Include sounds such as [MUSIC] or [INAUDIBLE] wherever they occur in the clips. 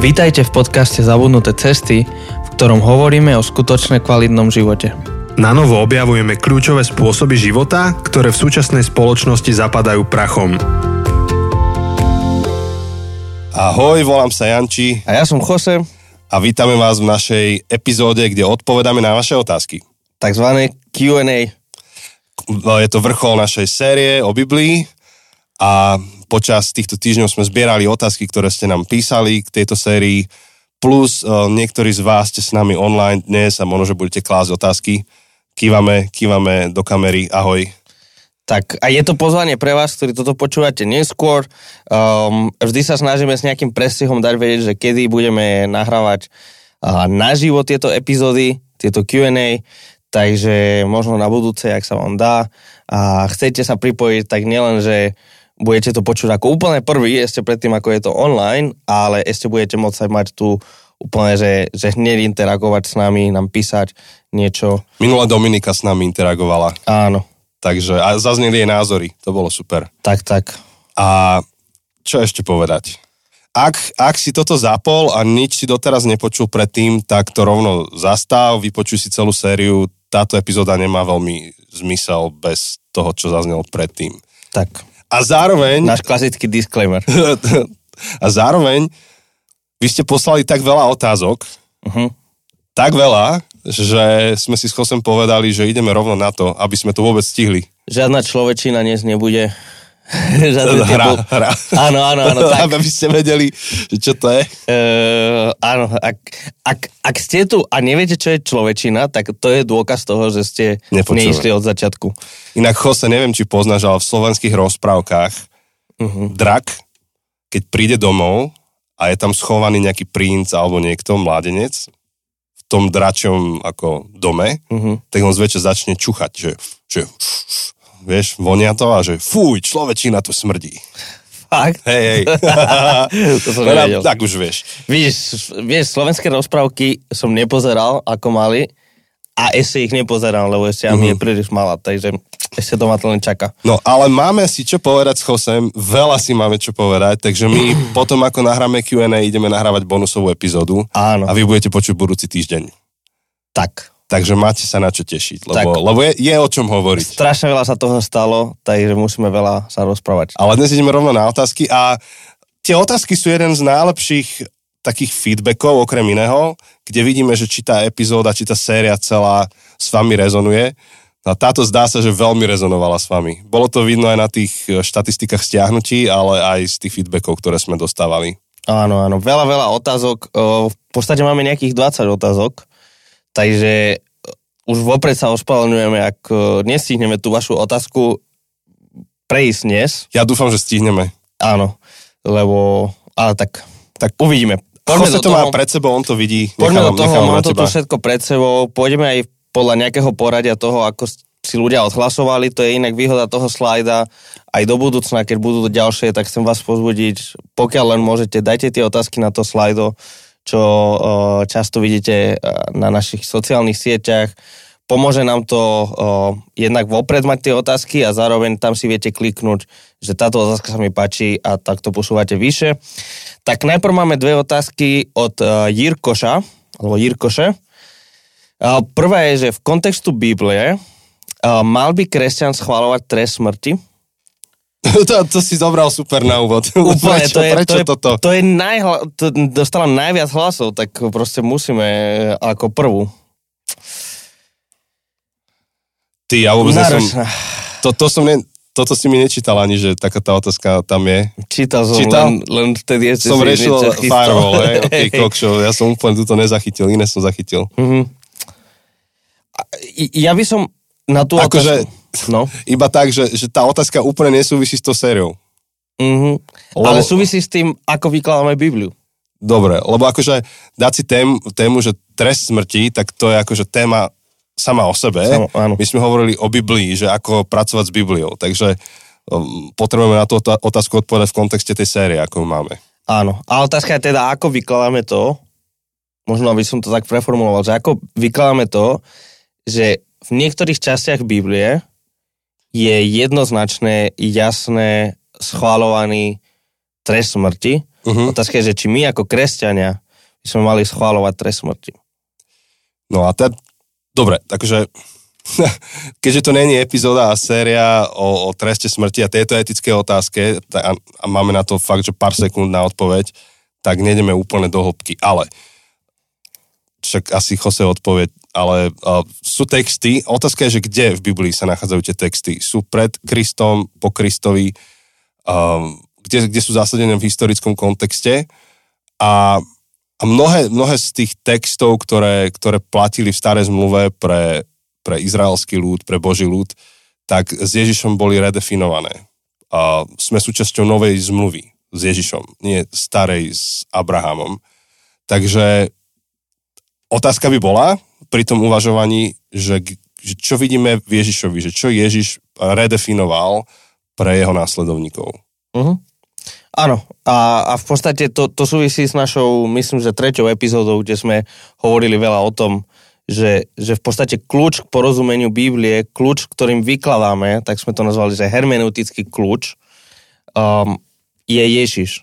Vítajte v podcaste Zabudnuté cesty, v ktorom hovoríme o skutočne kvalitnom živote. Na novo objavujeme kľúčové spôsoby života, ktoré v súčasnej spoločnosti zapadajú prachom. Ahoj, volám sa Janči A ja som Jose, a vítame vás v našej epizóde, kde odpovedáme na vaše otázky. takzvané Q&A. Je to vrchol našej série o Biblii a počas týchto týždňov sme zbierali otázky, ktoré ste nám písali k tejto sérii, plus uh, niektorí z vás ste s nami online dnes a možno, že budete klásť otázky. Kývame, kývame do kamery, ahoj. Tak a je to pozvanie pre vás, ktorí toto počúvate neskôr. Um, vždy sa snažíme s nejakým prestihom dať vedieť, že kedy budeme nahrávať uh, naživo tieto epizódy, tieto Q&A, takže možno na budúce, ak sa vám dá. A chcete sa pripojiť, tak nielen, že budete to počuť ako úplne prvý, ešte predtým, ako je to online, ale ešte budete môcť aj mať tu úplne, že, že hneď interagovať s nami, nám písať niečo. Minulá Dominika s nami interagovala, Áno, takže a zazneli jej názory, to bolo super. tak, tak. A čo ešte povedať? Ak, ak si toto zapol a nič si doteraz nepočul predtým, tak to rovno zastav, vypočuj si celú sériu. Táto epizóda nemá veľmi zmysel bez toho, čo zaznelo predtým. Tak, A zároveň, náš klasický disclaimer. [LAUGHS] a zároveň vy ste poslali tak veľa otázok, Uh-huh. tak veľa, že sme si s Chosem povedali, že ideme rovno na to, aby sme to vôbec stihli. Žiadna človečina dnes nebude. [LAUGHS] Žiadne Hra, bol- hra. Áno, áno, áno, [LAUGHS] tak. Aby ste vedeli, čo to je. Uh, áno, ak, ak, ak ste tu a neviete, čo je človečina, tak to je dôkaz toho, že ste Nepočúvali. neišli od začiatku. Inak Jose, neviem, či poznáš, ale v slovenských rozprávkach Uh-huh. drak, keď príde domov a je tam schovaný nejaký princ alebo niekto, mládenec, v tom dračom ako dome, Uh-huh. tak on zväčša začne čuchať, že, že vieš, vonia to a že fuj, človečina tu smrdí. Fakt? Hej, hej. [LAUGHS] [LAUGHS] To som nevedel. tak už vieš. Vidíš, vieš, slovenské rozprávky som nepozeral, ako mali, a ešte ich nepozerám, lebo ešte mi je príliš malá, takže ešte to ma to len čaká. No, ale máme si čo povedať s Chosem, veľa si máme čo povedať, takže my [CLEARS THROAT] potom, ako nahráme Q&A, ideme nahrávať bonusovú epizódu Áno, a vy budete počuť budúci týždeň. tak. Takže máte sa na čo tešiť, lebo, Tak. lebo je, je o čom hovoriť. Strašne veľa sa toho stalo, takže musíme veľa sa rozprávať. Ale dnes ideme rovno na otázky a tie otázky sú jeden z najlepších takých feedbackov, okrem iného, kde vidíme, že či tá epizóda, či tá séria celá s vami rezonuje. A táto zdá sa, že veľmi rezonovala s vami. Bolo to vidno aj na tých e, štatistikách stiahnutí, ale aj z tých feedbackov, ktoré sme dostávali. Áno, áno, veľa, veľa otázok. O, V podstate máme nejakých 20 otázok, takže už vopred sa ospravedlňujeme, ak o, nestihneme tú vašu otázku prejsť dnes. Ja dúfam, že stihneme. Áno, lebo, ale tak, tak uvidíme. Poďme Jose to má toho, pred sebou, on to vidí. poďme do toho, mám to tu všetko pred sebou, pôjdeme aj podľa nejakého poradia toho, ako si ľudia odhlasovali, to je inak výhoda toho slajda. Aj do budúcna, keď budú ďalšie, tak chcem vás pozbudiť, pokiaľ len môžete, dajte tie otázky na to slajdo, čo o, často vidíte o, na našich sociálnych sieťach. Pomôže nám to o, jednak vopred mať tie otázky a zároveň tam si viete kliknúť, že táto otázka sa mi páči a tak to posúvate vyššie. Tak najprv máme dve otázky od Jirkoša, alebo Jirkoše. Prvá je, že v kontextu Biblie mal by kresťan schváľovať trest smrti? [LAUGHS] to, to si zobral super na úvod. Úplne, [LAUGHS] prečo, to je, prečo to je, toto? To je najhla, to dostala najviac hlasov, tak proste musíme uh, ako prvú. Ty, ja vôbec som... Náročná. To, to som ne, toto si mi nečítal ani, že taká tá otázka tam je. Čítal som Čítal? len, len vtedy ešte som riešil firewall, hej, [LAUGHS] ok, kokšo, ja som úplne túto nezachytil, iné som zachytil. Mhm. I- Ja by som na tú Akože-. No. Iba tak, že, že tá otázka úplne nesúvisí s tou sériou. Mhm. Lebo- Ale súvisí s tým, ako vykladáme Bibliu. Dobre, lebo akože dať si tému, tému, že trest smrti, tak to je akože téma sama o sebe. Samo, áno. My sme hovorili o Biblii, že ako pracovať s Bibliou, takže um, potrebujeme na tú otá- otázku odpovedať v kontexte tej série, ako máme. Áno. A otázka je teda, ako vykladáme to, možno aby som to tak preformuloval, že ako vykladáme to, že v niektorých častiach Biblie je jednoznačné, jasné, schváľovaný trest smrti Uh-huh. Otázka je, že či my ako kresťania by sme mali schváľovať trest smrti. No a teda, dobre, takže [LAUGHS] keďže to není epizóda a séria o, o treste smrti a tejto etické otázke a, a máme na to fakt, že pár sekúnd na odpoveď, tak nejdeme úplne do hĺbky. Ale však asi Jose odpoveď, ale uh, sú texty, otázka je, že kde v Biblii sa nachádzajú tie texty. Sú pred Kristom, po Kristovi, um, kde, kde sú zasadené v historickom kontexte a, a mnohé, mnohé z tých textov, ktoré, ktoré platili v starej zmluve pre, pre izraelský ľud, pre Boží ľud, tak s Ježišom boli redefinované. A sme súčasťou novej zmluvy s Ježišom, nie starej s Abrahamom. Takže otázka by bola pri tom uvažovaní, že, že čo vidíme v Ježišovi, že čo Ježiš redefinoval pre jeho následovníkov. Uh-huh. Áno, a, a v podstate to, to súvisí s našou, myslím, že treťou epizódou, kde sme hovorili veľa o tom, že, že v podstate kľúč k porozumeniu Biblie, kľúč, ktorým vykladáme, tak sme to nazvali, že hermeneutický kľúč, um, je Ježiš.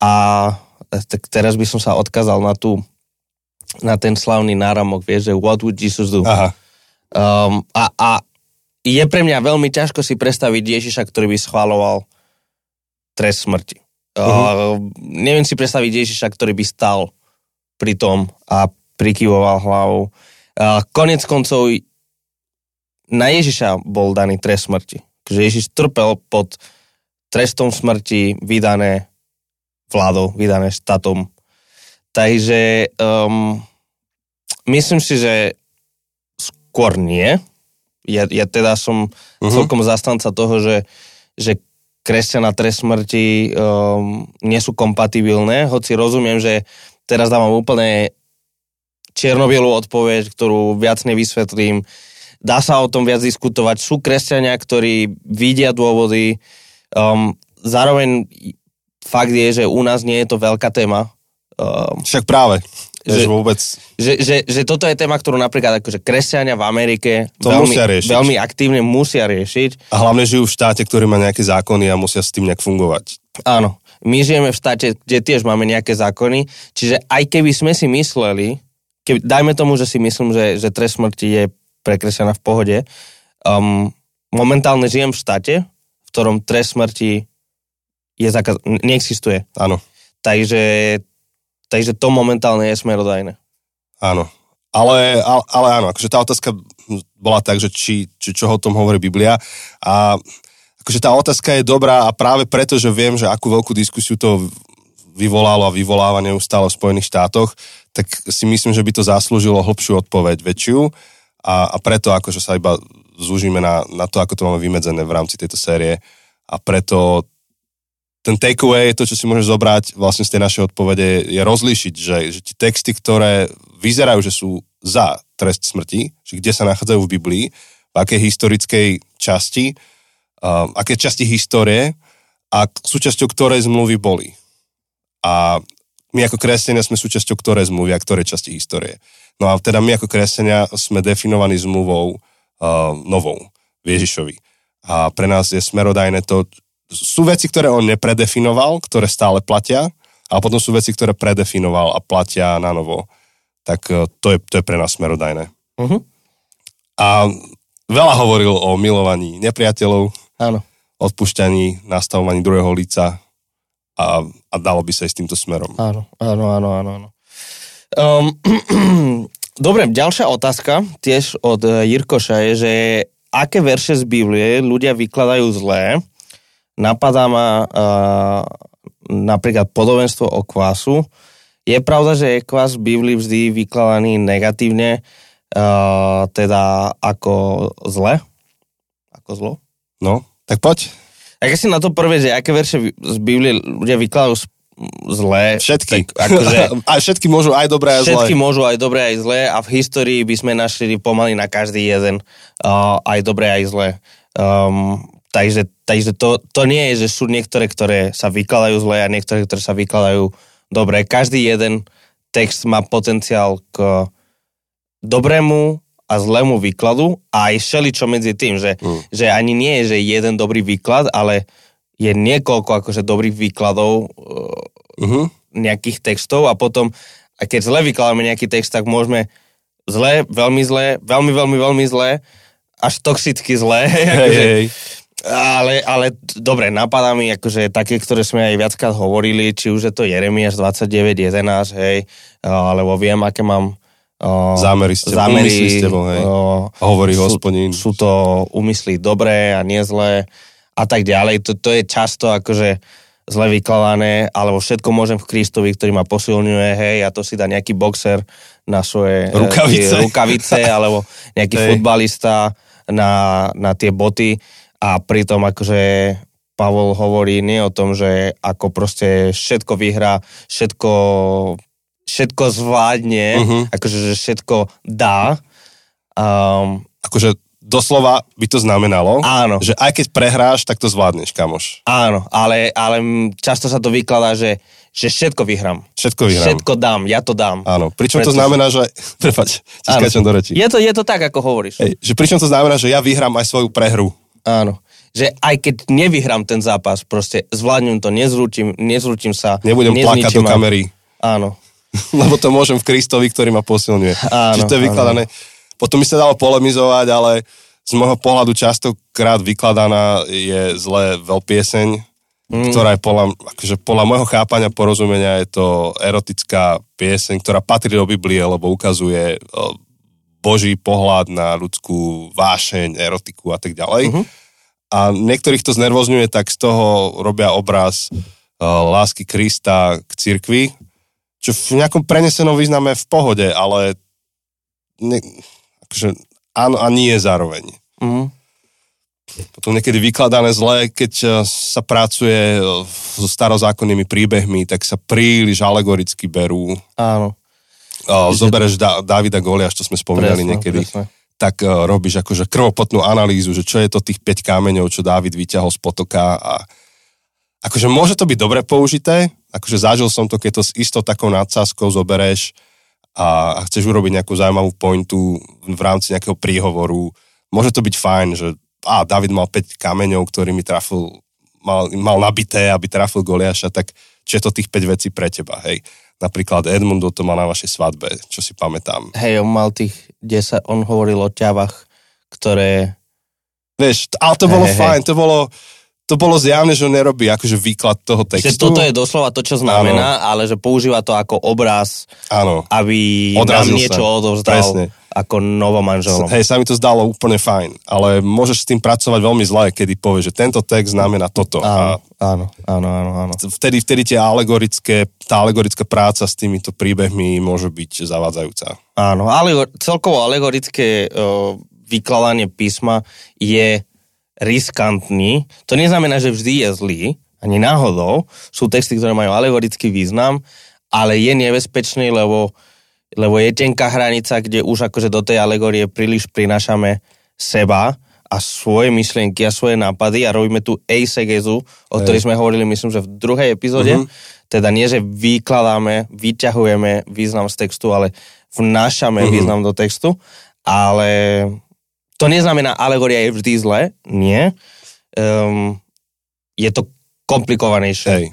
A tak teraz by som sa odkázal na tú na ten slavný náramok, vieš, že what would Jesus do? Aha. Um, a, a je pre mňa veľmi ťažko si predstaviť Ježiša, ktorý by schváloval trest smrti. Uh-huh. Uh, neviem si predstaviť Ježiša, ktorý by stal pri tom a prikyvoval hlavou. Uh, konec koncov na Ježiša bol daný trest smrti. Takže Ježiš trpel pod trestom smrti vydané vládou, vydané štátom Takže um, myslím si, že skôr nie. Ja, ja teda som uh-huh. celkom zastanca toho, že, že kresťan a trest smrti um, nie sú kompatibilné, hoci rozumiem, že teraz dávam úplne čiernobielú odpoveď, ktorú viac nevysvetlím. Dá sa o tom viac diskutovať. Sú kresťania, ktorí vidia dôvody. Um, zároveň fakt je, že u nás nie je to veľká téma. Um, Však práve. Že, vôbec... že, že, že toto je téma, ktorú napríklad akože kresťania v Amerike to veľmi, musia riešiť. veľmi aktívne musia riešiť. A hlavne žijú v štáte, ktorý má nejaké zákony a musia s tým nejak fungovať. Áno. My žijeme v štáte, kde tiež máme nejaké zákony, čiže aj keby sme si mysleli, keby, dajme tomu, že si myslím, že, že trest smrti je pre kresťana v pohode, um, momentálne žijem v štáte, v ktorom trest smrti je zakaz- neexistuje. Áno. Takže Takže to momentálne je smerodajné. Áno. Ale, ale, ale áno, akože tá otázka bola tak, že či, či čo o tom hovorí Biblia. A akože tá otázka je dobrá a práve preto, že viem, že akú veľkú diskusiu to vyvolalo a vyvoláva neustále v Spojených štátoch, tak si myslím, že by to zaslúžilo hlbšiu odpoveď, väčšiu a, a preto akože sa iba zúžime na, na to, ako to máme vymedzené v rámci tejto série a preto ten takeaway, to, čo si môžeš zobrať vlastne z tej našej odpovede, je rozlíšiť, že, že tie texty, ktoré vyzerajú, že sú za trest smrti, že kde sa nachádzajú v Biblii, v akej historickej časti, uh, aké časti histórie a súčasťou ktorej zmluvy boli. A my ako kresťania sme súčasťou ktorej zmluvy a ktorej časti histórie. No a teda my ako kresťania sme definovaní zmluvou uh, novou, Ježišovi. A pre nás je smerodajné to, sú veci, ktoré on nepredefinoval, ktoré stále platia, a potom sú veci, ktoré predefinoval a platia na novo. Tak e, to je, to je pre nás smerodajné. Uh-huh. A veľa hovoril o milovaní nepriateľov, Áno. odpúšťaní, nastavovaní druhého lica a, a dalo by sa ísť týmto smerom. Áno, áno, áno, áno. áno. Um, [CLEARS THROAT] Dobre, ďalšia otázka tiež od e, Jirkoša je, že aké verše z Biblie ľudia vykladajú zlé napadá ma uh, napríklad podobenstvo o kvasu. Je pravda, že je kvas v Biblii vždy vykladaný negatívne, uh, teda ako zle? Ako zlo? No, tak poď. A keď si na to prvé, že aké verše z Biblie ľudia vykladajú zlé. Všetky. Tak akože, [LAUGHS] a všetky môžu aj dobré, aj zlé. Všetky môžu aj dobré, aj zlé a v histórii by sme našli pomaly na každý jeden uh, aj dobré, aj zlé. Um, Takže, takže to, to nie je, že sú niektoré, ktoré sa vykladajú zle a niektoré, ktoré sa vykladajú dobre. Každý jeden text má potenciál k dobrému a zlému výkladu a aj všeličo medzi tým, že, mm. že ani nie je, že jeden dobrý výklad, ale je niekoľko akože dobrých výkladov, Uh-huh. nejakých textov a potom, a keď zle vykladáme nejaký text, tak môžeme zle, veľmi zle, veľmi, veľmi, veľmi zle, až toxicky zle. [LAUGHS] Hej, akože, hej. Ale, ale dobre, napadá mi akože také, ktoré sme aj viackrát hovorili, či už je to Jeremiáš 29.11, hej, alebo viem, aké mám o, Zámery s tebou, zámery, s tebou, hej. o, Hovorí sú, hospodín. sú to úmysly dobré a nie zlé a tak ďalej. To, to je často akože zle vykladané, alebo všetko môžem v Kristovi, ktorý ma posilňuje, hej, a to si dá nejaký boxer na svoje Rukavice. rukavice alebo nejaký [LAUGHS] Hej. futbalista na, na tie boty a pritom akože Pavol hovorí nie o tom, že ako proste všetko vyhrá, všetko, všetko zvládne, Mhm. akože že všetko dá. Um, Akože doslova by to znamenalo, áno, že aj keď prehráš, tak to zvládneš, kamoš. áno, ale, ale často sa to vykladá, že, že všetko vyhrám. Všetko vyhrám. Všetko dám, ja to dám. Áno, pričom to Pretože- znamená, že... [LAUGHS] Prepač, ti do reči. Je to, je to tak, ako hovoríš. Hej, že pričom to znamená, že ja vyhrám aj svoju prehru. Áno. Že aj keď nevyhrám ten zápas, proste zvládnem to, nezrútim, nezrútim sa. Nebudem plakať do kamery, Áno. [LAUGHS] lebo to môžem v Kristovi, ktorý ma posilňuje. Áno, Čiže to je vykladané. Potom by sa dalo polemizovať, ale z môjho pohľadu častokrát vykladaná je zle veľpieseň, mm. ktorá je podľa, akože podľa môjho chápania, porozumenia je to erotická pieseň, ktorá patrí do Biblie, lebo ukazuje Boží pohľad na ľudskú vášeň, erotiku a tak ďalej. Mhm. A niektorých to znervozňuje, tak z toho robia obraz uh, lásky Krista k cirkvi, čo v nejakom prenesenom význame v pohode, ale ne, akože áno a nie zároveň. Mhm. Potom niekedy vykladané zle, keď uh, sa pracuje uh, so starozákonnými príbehmi, tak sa príliš alegoricky berú. Áno. Uh, zobereš da- Davida Goliáš, čo sme spomínali Presne, niekedy. presne. tak uh, robíš akože krvopotnú analýzu, že čo je to tých 5 kameňov, čo Dávid vyťahol z potoka a akože môže to byť dobre použité, akože zažil som to, keď to s istou takou nadsázkou zobereš a, a chceš urobiť nejakú zaujímavú pointu v rámci nejakého príhovoru, môže to byť fajn, že a David mal 5 kameňov, ktorými trafil, mal, mal nabité, aby trafil Goliáša, tak čo je to tých 5 vecí pre teba, hej. Napríklad Edmundo to mal na vašej svadbe, čo si pamätám. Hej, on mal tých 10, on hovoril o ťavách, ktoré... Vieš, ale to bolo hej, fajn, to bolo, to bolo zjavne, že on nerobí akože výklad toho Že textu. toto je doslova to, čo znamená, ale že používa to ako obraz, Áno. aby Odrazil nám niečo sa. odovzdal Presne. Ako novomanželom. Hej, sa mi to zdalo úplne fajn, ale môžeš s tým pracovať veľmi zle, kedy povieš, že tento text znamená toto. A Áno, áno, áno, áno, áno. vtedy, vtedy tie alegorické, tá alegorická práca s týmito príbehmi môže byť zavádzajúca. Áno, ale celkovo alegorické uh, vykladanie písma je riskantný. To neznamená, že vždy je zlý, ani náhodou. Sú texty, ktoré majú alegorický význam, ale je nebezpečný, lebo, lebo je tenká hranica, kde už akože do tej alegorie príliš prinášame seba a svoje myšlienky a svoje nápady a robíme tu eisegezu, o ktorej sme hovorili, myslím, že v druhej epizóde. Mhm. Teda nie, že vykladáme, vyťahujeme význam z textu, ale vnášame Mhm. význam do textu, ale to neznamená, alegoria je vždy zlé, nie. Um, je to komplikovanejšie. Hej.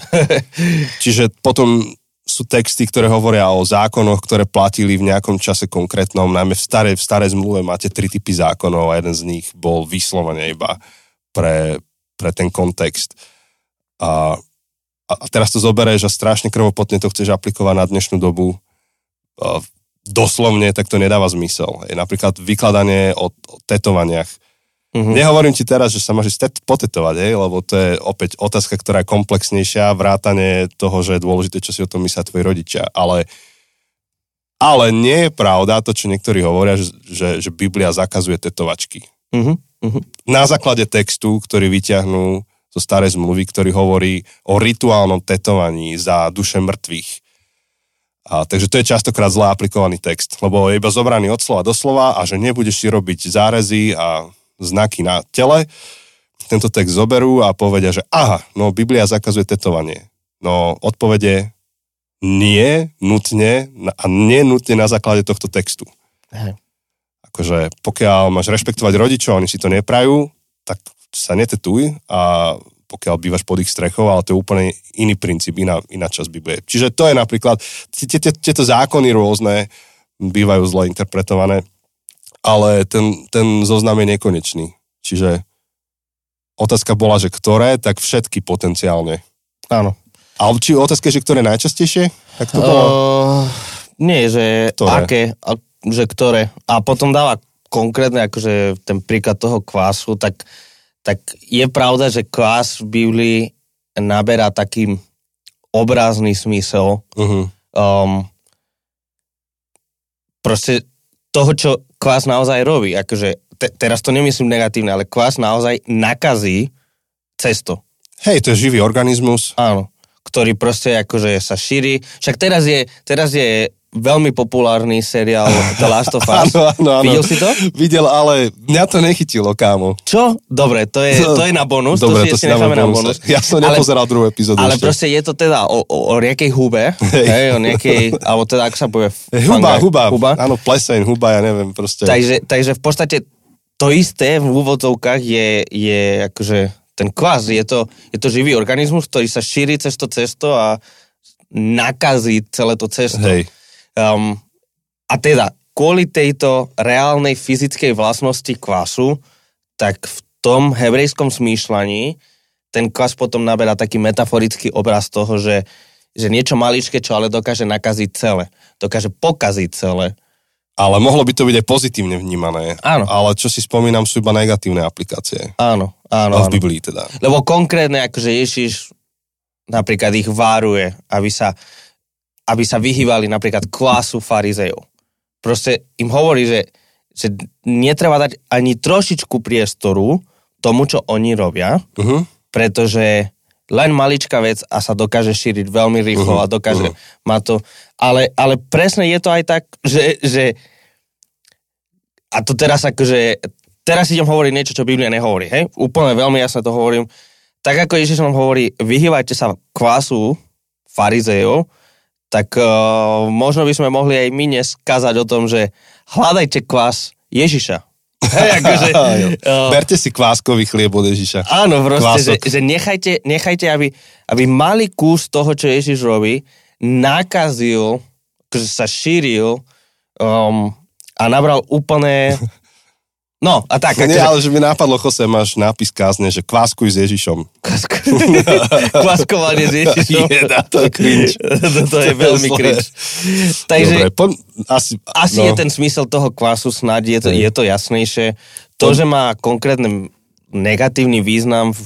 [LAUGHS] Čiže potom sú texty, ktoré hovoria o zákonoch, ktoré platili v nejakom čase konkrétnom, najmä v starej, v starej zmluve máte tri typy zákonov a jeden z nich bol vyslovene iba pre, pre ten kontext. A, a teraz to zobereš a strašne krvopotne to chceš aplikovať na dnešnú dobu. Doslovne, tak to nedáva zmysel. Je napríklad vykladanie o, o tetovaniach. Mhm. Nehovorím ti teraz, že sa ísť tet- potetovať, hej, lebo to je opäť otázka, ktorá je komplexnejšia, vrátanie toho, že je dôležité, čo si o tom myslia tvoji rodičia, ale ale nie je pravda to, čo niektorí hovoria, že, že, že Biblia zakazuje tetovačky. Mhm. Mhm. Na základe textu, ktorý vyťahnú zo starej zmluvy, ktorý hovorí o rituálnom tetovaní za duše mŕtvych. A, takže to je častokrát zle aplikovaný text, lebo je iba zobraný od slova do slova a že nebudeš si robiť zárezy a znaky na tele. Tento text zoberú a povedia, že aha, no Biblia zakazuje tetovanie. No odpovede nie nutne a nie nutne na základe tohto textu. Hej. Akože pokiaľ máš rešpektovať rodičov, oni si to neprajú, tak sa netetuj a pokiaľ bývaš pod ich strechou, ale to je úplne iný princíp, iná, iná časť Biblie. Čiže to je napríklad, tieto zákony rôzne bývajú zle interpretované, ale ten, ten zoznam je nekonečný. Čiže otázka bola, že ktoré, tak všetky potenciálne. Áno. A či otázka je, že ktoré najčastejšie? Tak to bolo? Uh, nie, že ktoré? aké, a, že ktoré. A potom dáva konkrétne akože ten príklad toho kvásu, tak, tak je pravda, že kvás v Biblii naberá taký obrazný smysel. Uh-huh. Um, proste toho, čo kvás naozaj robí. Akože, te, teraz to nemyslím negatívne, ale kvás naozaj nakazí cesto. Hej, to je živý organizmus. Áno, ktorý proste akože sa šíri. Však teraz je, teraz je veľmi populárny seriál The Last of Us. [LAUGHS] áno, áno, áno. Videl si to? Videl, ale mňa to nechytilo, kámo. Čo? Dobre, to je, to je na bonus, Dobre, to si to ešte necháme na bonus. Ja som nepozeral ale, druhú epizódu Ale ešte. proste je to teda o, o, o nejakej hube, [LAUGHS] hej. hej, o nejakej, alebo teda, ako sa povie, [LAUGHS] huba, huba, huba, áno, pleseň, huba, ja neviem, proste. Takže, takže v podstate to isté v úvodzovkách je, je akože ten kvás, je to, je to živý organizmus, ktorý sa šíri cez to cesto a nakazí celé to cesto. Hej. Um, a teda, kvôli tejto reálnej fyzickej vlastnosti kvasu, tak v tom hebrejskom smýšľaní ten kvas potom naberá taký metaforický obraz toho, že, že niečo maličké, čo ale dokáže nakaziť celé. Dokáže pokaziť celé. Ale mohlo by to byť aj pozitívne vnímané. Áno. Ale čo si spomínam, sú iba negatívne aplikácie. Áno, áno. A v Biblii teda. Lebo konkrétne, akože Ježiš napríklad ich váruje, aby sa aby sa vyhývali napríklad kvásu farizejov. Proste im hovorí, že, že netreba dať ani trošičku priestoru tomu, čo oni robia, uh-huh. pretože len maličká vec a sa dokáže šíriť veľmi rýchlo uh-huh. a dokáže uh-huh. ma to... Ale, ale presne je to aj tak, že, že a to teraz akože teraz idem hovoriť niečo, čo Biblia nehovorí, hej? Úplne veľmi jasne to hovorím. Tak ako Ježiš nám hovorí, vyhývajte sa kvásu farizejov, tak uh, možno by sme mohli aj my dnes kazať o tom, že hľadajte kvás Ježiša. [LAUGHS] Hej, akože, [LAUGHS] uh, Berte si kváskový chlieb od Ježiša. Áno, proste, že, že nechajte, nechajte aby, aby malý kus toho, čo Ježiš robí, nakazil, akože sa šíril um, a nabral úplne No, a tak. Nie, ale že mi nápadlo, Jose, máš nápis kázne, že kváskuj s Ježišom. [LAUGHS] Kváskovanie s Ježišom. Jeda, to je cringe. [LAUGHS] to, to je veľmi cringe. Takže Dobre, po, asi, asi no. je ten smysel toho kvásu snad, je to, je to jasnejšie. To, že má konkrétne negatívny význam v,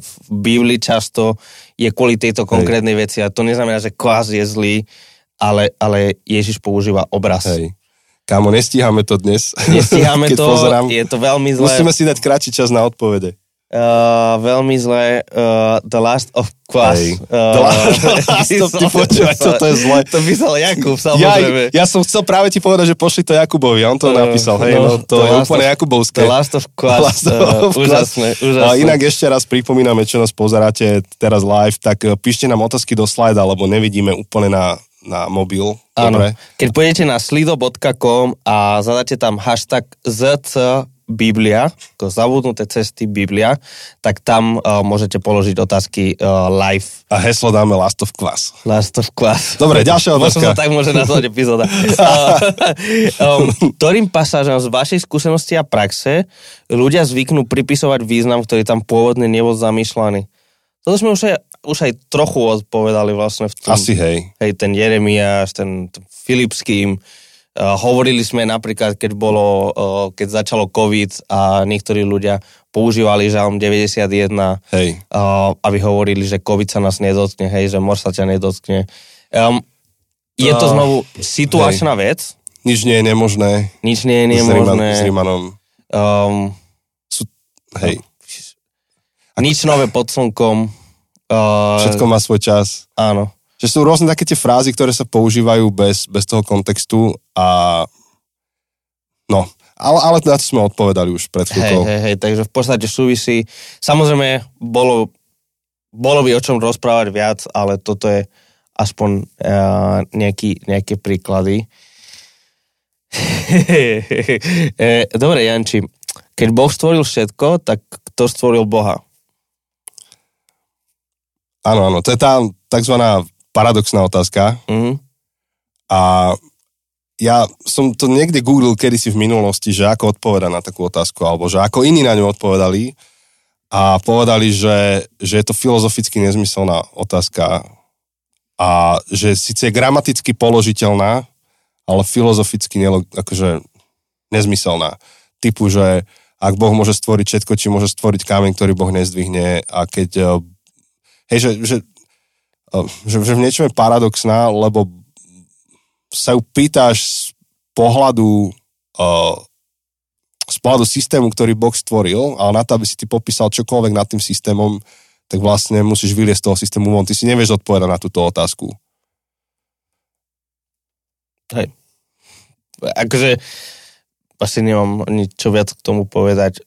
v Biblii často je kvôli tejto konkrétnej veci a to neznamená, že kvás je zlý, ale, ale Ježiš používa obraz. Hej. Kámo, nestíhame to dnes. Nestíhame [LAUGHS] to, pozerám. je to veľmi zlé. Musíme si dať kratší čas na odpovede. Uh, veľmi zlé. Uh, the Last of Us. Hey. Uh, the Last of Ty počúvaj, čo to je zlé. To písal Jakub, [LAUGHS] samozrejme. Ja, ja som chcel práve ti povedať, že pošli to Jakubovi. On to uh, napísal. Hej, no, no to je úplne of, Jakubovské. The Last of Us. [LAUGHS] Uh, úžasné, úžasné. A inak ešte raz pripomíname, čo nás pozeráte teraz live, tak píšte nám otázky do slajda, lebo nevidíme úplne na na mobil. Áno. Dobre. Keď pôjdete na slido.com a zadáte tam hashtag ZC Biblia, ako zabudnuté cesty Biblia, tak tam uh, môžete položiť otázky uh, live. A heslo dáme Last of Class. Last of Class. Dobre, [LAUGHS] ďalšia otázka. Možno tak môže nazvať epizóda. uh, [LAUGHS] [LAUGHS] um, ktorým pasážom z vašej skúsenosti a praxe ľudia zvyknú pripisovať význam, ktorý tam pôvodne nebol zamýšľaný? Toto sme už aj už aj trochu odpovedali vlastne v tom. Asi hej. Hej, ten Jeremiáš, ten, ten Filipským. Uh, hovorili sme napríklad, keď bolo, uh, keď začalo COVID a niektorí ľudia používali žalm 91, hej. Uh, aby hovorili, že COVID sa nás nedotkne, hej, že mor sa ťa nedotkne. Um, je to znovu situačná hej. vec. Nič nie je nemožné. Nič nie je nemožné. S Rímanom. Um, Sú, hej. Nič nové pod slnkom. Uh, Všetko má svoj čas. Áno. Že sú rôzne také tie frázy, ktoré sa používajú bez, bez toho kontextu a no, ale, ale na to sme odpovedali už pred chvíľkou. Hej, hej, hej, takže v podstate súvisí. Samozrejme, bolo, bolo by o čom rozprávať viac, ale toto je aspoň uh, nejaký, nejaké príklady. [LAUGHS] E, dobre, Janči, keď Boh stvoril všetko, tak kto stvoril Boha? Áno, áno, to je tá takzvaná paradoxná otázka. Mhm. A ja som to niekde googlil kedysi v minulosti, že ako odpoveda na takú otázku, alebo že ako iní na ňu odpovedali a povedali, že, že je to filozoficky nezmyselná otázka a že síce je gramaticky položiteľná, ale filozoficky nelo, akože nezmyselná. Typu, že ak Boh môže stvoriť všetko, či môže stvoriť kameň, ktorý Boh nezdvihne a keď... Hej, že, že, že, že v niečom je paradoxná, lebo sa ju pýtaš z pohľadu uh, z pohľadu systému, ktorý Boh stvoril, ale na to, aby si ty popísal čokoľvek nad tým systémom, tak vlastne musíš vyliesť z toho systému von. Ty si nevieš odpovedať na túto otázku. Hej. Akože asi nemám nič čo viac k tomu povedať.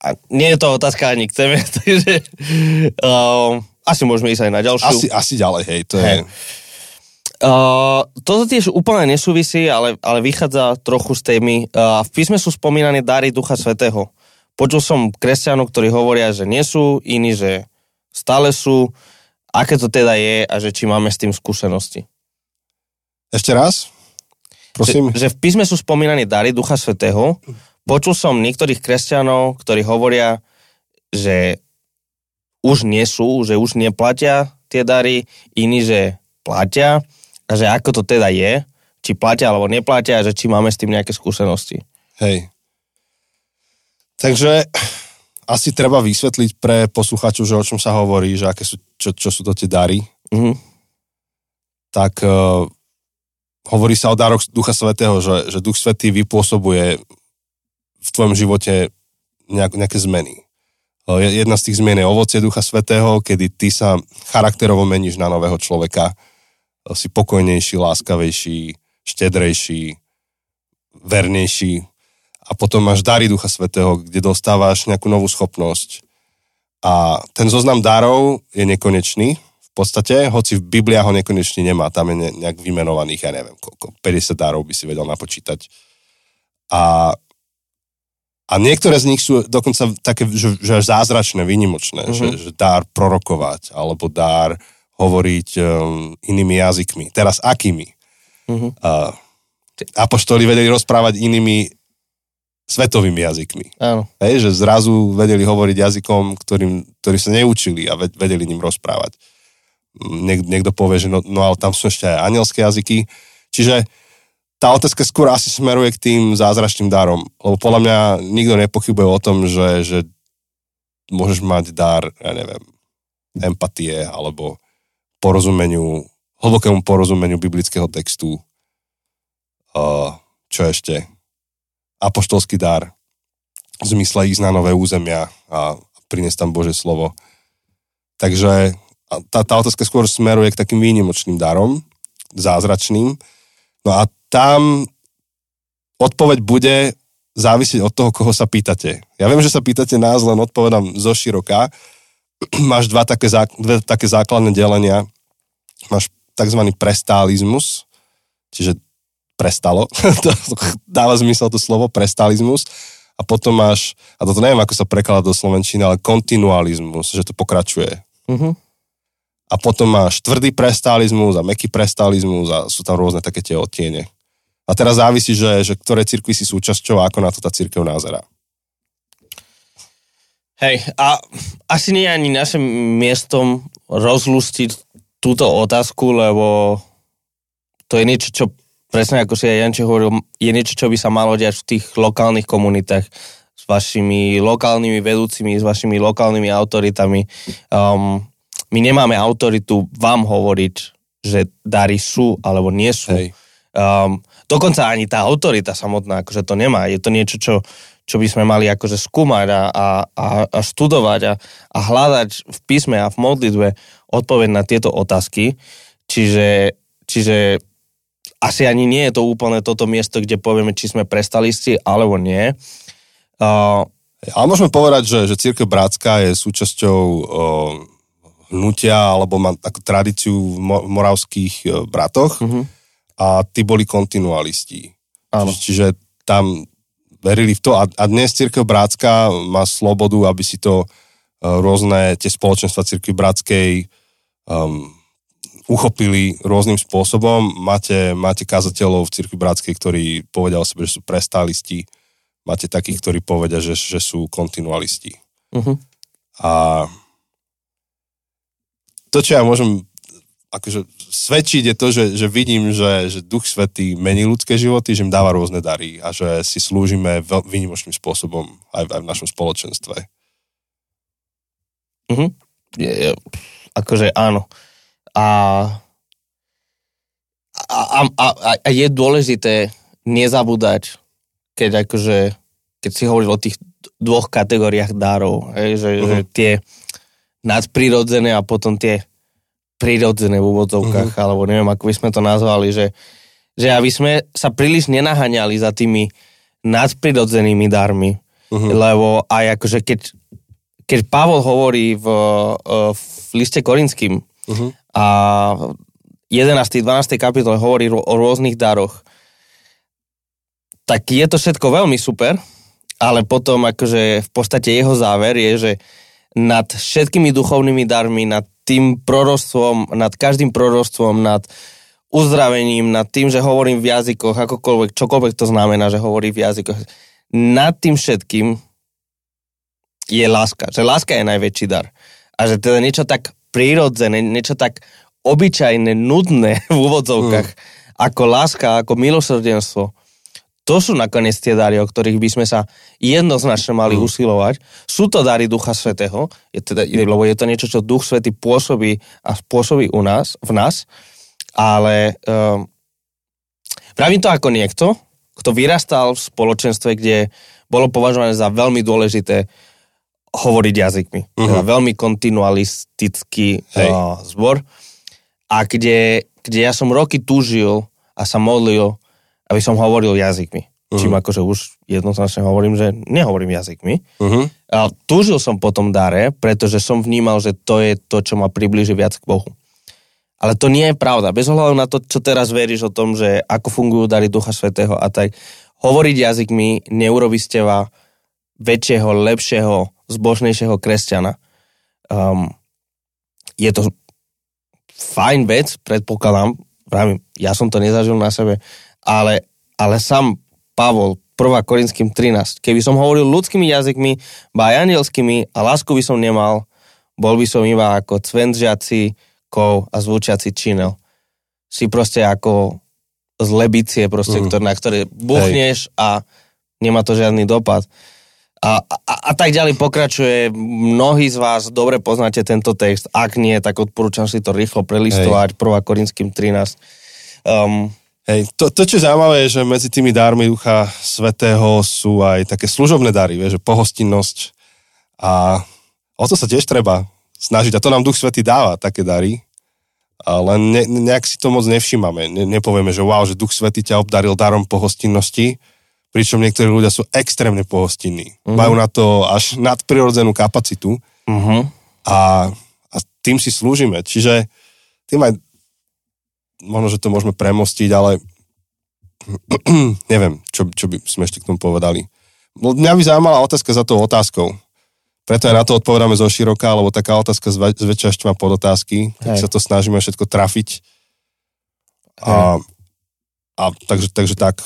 A nie je to otázka ani k téme, [LAUGHS] takže um, asi môžeme ísť aj na ďalšiu. Asi, asi ďalej, hej. To je, Hej. Uh, toto tiež úplne nesúvisí, ale, ale vychádza trochu z témy. Uh, v písme sú spomínané dary Ducha Svetého. Počul som kresťanov, ktorí hovoria, že nie sú, iní, že stále sú. Aké to teda je a že či máme s tým skúsenosti? Ešte raz? Prosím. Že, že v písme sú spomínané dary Ducha Svetého. Počul som niektorých kresťanov, ktorí hovoria, že už nie sú, že už neplatia tie dary, iní, že platia a že ako to teda je, či platia alebo neplatia a že či máme s tým nejaké skúsenosti. Hej. Takže asi treba vysvetliť pre poslucháčov, že o čom sa hovorí, že aké sú, čo, čo sú to tie dary. Mhm. Tak uh, hovorí sa o daroch Ducha Svetého, že, že Duch Svetý vypôsobuje v tvojom živote nejak, nejaké zmeny. Jedna z tých zmien je ovocie Ducha Svetého, kedy ty sa charakterovo meníš na nového človeka. Si pokojnejší, láskavejší, štedrejší, vernejší. A potom máš dary Ducha Svetého, kde dostávaš nejakú novú schopnosť. A ten zoznam darov je nekonečný v podstate, hoci v Biblia ho nekonečne nemá, tam je ne- nejak vymenovaných, ja neviem, koľko, 50 darov by si vedel napočítať. A, a niektoré z nich sú dokonca také, že, že až zázračné, výnimočné, mm-hmm. že, že dár prorokovať, alebo dár hovoriť um, inými jazykmi. Teraz akými? Mhm. Uh, apoštoli vedeli rozprávať inými svetovými jazykmi. Áno. Hej, že zrazu vedeli hovoriť jazykom, ktorým, ktorí sa neučili a ve- vedeli ním rozprávať. Niek, niekto povie, že no, no ale tam sú ešte aj anielské jazyky. Čiže tá otázka skôr asi smeruje k tým zázračným darom. Lebo podľa mňa nikto nepochybuje o tom, že, že môžeš mať dar, ja neviem, empatie alebo porozumeniu, hlbokému porozumeniu biblického textu. Uh, čo ešte? apoštolský dar v zmysle ísť na nové územia a priniesť tam Bože slovo. Takže tá, tá otázka skôr smeruje k takým výnimočným darom, zázračným. No a tam odpoveď bude závisieť od toho, koho sa pýtate. Ja viem, že sa pýtate nás, len odpovedám zo široka. [CLEARS THROAT] Máš dva také, zá, dve také základné delenia. Máš tzv. prestálizmus, čiže prestalo, [LAUGHS] to dáva zmysel to slovo, prestalizmus. A potom máš, a toto neviem, ako sa prekladá do Slovenčiny, ale kontinualizmus, že to pokračuje. Mhm. A potom máš tvrdý prestalizmus a meký prestalizmus a sú tam rôzne také tie odtiene. A teraz závisí, že, že ktoré cirkvy si súčasťou a ako na to tá cirkev názera. Hej, a asi nie je ani našim miestom rozlustiť túto otázku, lebo to je niečo, čo presne ako si aj Janče hovoril, je niečo, čo by sa malo diať v tých lokálnych komunitách s vašimi lokálnymi vedúcimi, s vašimi lokálnymi autoritami. Um, my nemáme autoritu vám hovoriť, že dary sú alebo nie sú. Hej. Um, dokonca ani tá autorita samotná, akože to nemá. Je to niečo, čo, čo by sme mali akože skúmať a, a, a, študovať a, a hľadať v písme a v modlitbe odpoveď na tieto otázky. Čiže, čiže asi ani nie je to úplne toto miesto, kde povieme, či sme prestalisti alebo nie. Uh, Ale môžeme povedať, že, že Církev Brácka je súčasťou o, hnutia alebo má takú tradíciu v mo- moravských e, bratoch Mhm. a tí boli kontinualisti. Áno. Čiže, čiže tam verili v to a, a dnes Církev Brácka má slobodu, aby si to e, rôzne tie spoločenstva Církvy Bratskej um, uchopili rôznym spôsobom. Máte, máte kazateľov v Cirkvi Bratskej, ktorí povedia o sebe, že sú prestálisti. Máte takých, ktorí povedia, že, že sú kontinualisti. Uh-huh. A to, čo ja môžem akože svedčiť je to, že, že vidím, že, že Duch Svetý mení ľudské životy, že im dáva rôzne dary a že si slúžime veľ, výnimočným spôsobom aj, aj v našom spoločenstve. Uh-huh. Je, je, akože áno. A, a, a, a, a je dôležité nezabúdať, keď akože, keď si hovoril o tých dvoch kategóriách darov, hej, že, uh-huh. že tie nadprirodzené a potom tie prirodzené v úvodzovkách, uh-huh. alebo neviem, ako by sme to nazvali, že, že aby sme sa príliš nenaháňali za tými nadprirodzenými darmi, uh-huh. lebo aj akože keď, keď Pavol hovorí v, e, v liste korinským uh-huh. a 11. 12. kapitole hovorí o rôznych daroch, tak je to všetko veľmi super, ale potom akože v podstate jeho záver je, že nad všetkými duchovnými darmi, nad tým prorostvom, nad každým prorostvom, nad uzdravením, nad tým, že hovorím v jazykoch, akokoľvek, čokoľvek to znamená, že hovorí v jazykoch. Nad tým všetkým je láska. Že láska je najväčší dar. A že teda niečo tak prírodzené, niečo tak obyčajné, nudné [LAUGHS] v úvodzovkách, mm. ako láska, ako milosrdenstvo, to sú nakoniec tie dary, o ktorých by sme sa jednoznačne mali mm. usilovať. Sú to dary Ducha Svetého, je teda, lebo je to niečo, čo Duch Svetý pôsobí a spôsobí u nás, v nás, ale um, pravím to ako niekto, kto vyrastal v spoločenstve, kde bolo považované za veľmi dôležité hovoriť jazykmi. Uh-huh. Teda veľmi kontinualistický uh, zbor. A kde, kde ja som roky túžil a sa modlil aby som hovoril jazykmi. Uh-huh. Čím akože už jednoznačne hovorím, že nehovorím jazykmi. Uh-huh. A túžil som po tom dare, pretože som vnímal, že to je to, čo ma približí viac k Bohu. Ale to nie je pravda. Bez ohľadu na to, čo teraz veríš o tom, že ako fungujú dary Ducha Svetého a tak, hovoriť jazykmi neurobi z teba väčšieho, lepšieho, zbožnejšieho kresťana. Um, je to fajn vec, predpokladám, pravím, ja som to nezažil na sebe, ale, ale sám Pavol, 1. Korinským 13, keby som hovoril ľudskými jazykmi, ba aj anielskými a lásku by som nemal, bol by som iba ako cventžiaci kov a zvučiaci činel. Si proste ako z lebicie, proste, mm. na ktoré buchneš Hej. a nemá to žiadny dopad. A, a, a tak ďalej pokračuje. Mnohí z vás dobre poznáte tento text. Ak nie, tak odporúčam si to rýchlo prelistovať. 1. Korinským 13. Um, Hej, to, to, čo je zaujímavé, je, že medzi tými dármi Ducha Svetého sú aj také služobné dary, vieš, že pohostinnosť a o to sa tiež treba snažiť a to nám Duch Svetý dáva, také dary, ale ne, nejak si to moc nevšímame. Ne, nepovieme, že wow, že Duch Svetý ťa obdaril darom pohostinnosti, pričom niektorí ľudia sú extrémne pohostinní. Uh-huh. Majú na to až nadprirodzenú kapacitu uh-huh. a, a tým si slúžime. Čiže tým aj možno, že to môžeme premostiť, ale [CLEARS THROAT] neviem, čo, čo by sme ešte k tomu povedali. Mňa by zaujímala otázka za tou otázkou. Preto aj na to odpovedáme zo široka, lebo taká otázka zväčša ešte má podotázky, tak Hej. sa to snažíme všetko trafiť. A, a takže, takže tak.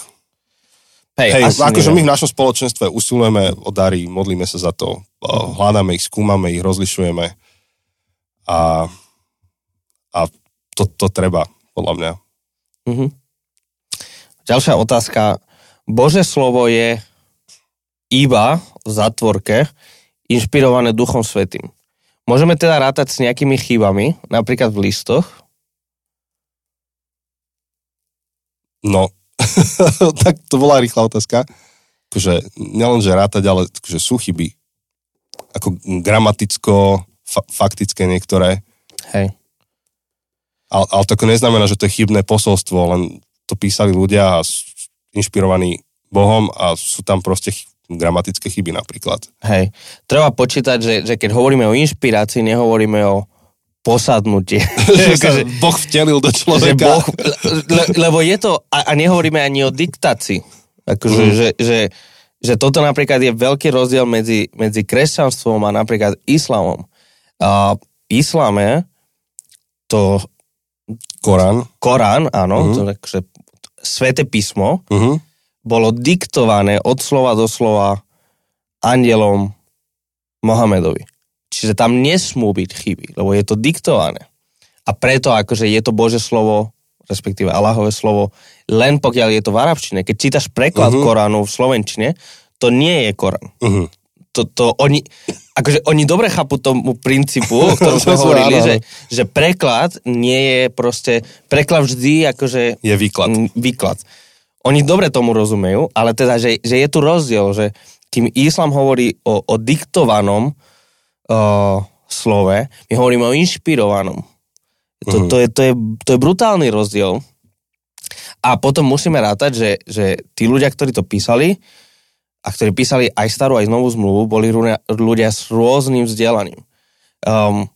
Hej, Hej akože my v našom spoločenstve usilujeme o dary, modlíme sa za to, hľadáme ich, skúmame ich, rozlišujeme a, a to, to treba podľa mňa. Mm-hmm. Ďalšia otázka. Bože slovo je iba v zatvorke inšpirované Duchom Svetým. Môžeme teda rátať s nejakými chybami, napríklad v listoch? No, [LAUGHS] tak to bola rýchla otázka. Akože, nielen, že rátať, ale akože sú chyby. Ako gramaticko, fa- faktické niektoré. Hej. Ale, ale to neznamená, že to je chybné posolstvo, len to písali ľudia a inšpirovaní Bohom a sú tam proste gramatické chyby napríklad. Hej, treba počítať, že, že keď hovoríme o inšpirácii, nehovoríme o posadnutie. [LAUGHS] [LAUGHS] že sa Boh vtelil do človeka. boh, le, lebo je to, a, a nehovoríme ani o diktácii. Akože, mm. že, že, že toto napríklad je veľký rozdiel medzi, medzi kresťanstvom a napríklad islamom. A v islame to Korán. Korán, áno, uh-huh. to, takže Svete písmo, Uh-huh. bolo diktované od slova do slova andelom Mohamedovi. Čiže tam nesmú byť chyby, lebo je to diktované. A preto akože je to Bože slovo, respektíve Allahové slovo, len pokiaľ je to v arabčine. Keď čítaš preklad uh-huh. Koránu v Slovenčine, to nie je Korán. Uh-huh. To, to oni, akože oni dobre chápu tomu princípu, o ktorom [LAUGHS] To sme hovorili, áno. že, že preklad nie je proste, preklad vždy akože Je výklad. Výklad. Oni dobre tomu rozumejú, ale teda, že, že je tu rozdiel, že kým islám hovorí o, o diktovanom uh, slove, my hovoríme o inšpirovanom. To, Mhm. to, je, to, je, to je brutálny rozdiel. A potom musíme rátať, že, že tí ľudia, ktorí to písali, a ktorí písali aj starú, aj novú zmluvu, boli ľudia, ľudia s rôznym vzdelaním. Um,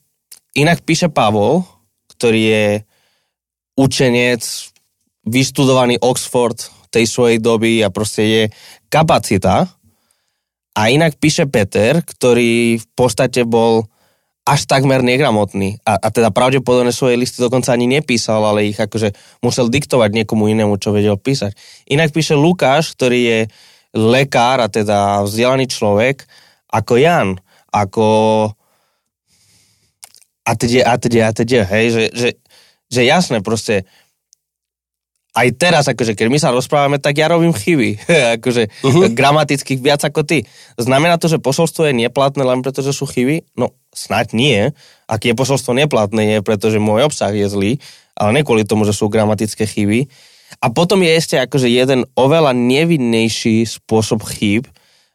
inak píše Pavol, ktorý je učenec, vystudovaný Oxford tej svojej doby a proste je kapacita. A inak píše Peter, ktorý v podstate bol až takmer negramotný a, a teda pravdepodobne svoje listy dokonca ani nepísal, ale ich akože musel diktovať niekomu inému, čo vedel písať. Inak píše Lukáš, ktorý je lekár a teda vzdelaný človek, ako Jan, ako a teď, a teď, a teď, hej, že, že, že jasné, proste aj teraz, akože keď my sa rozprávame, tak ja robím chyby, [LAUGHS] akože uh-huh. gramatických viac ako ty. Znamená to, že posolstvo je neplatné len preto, že sú chyby? No, snáď nie. Ak je posolstvo neplatné, je preto, že môj obsah je zlý, ale ne kvôli tomu, že sú gramatické chyby. A potom je ešte akože jeden oveľa nevinnejší spôsob chýb,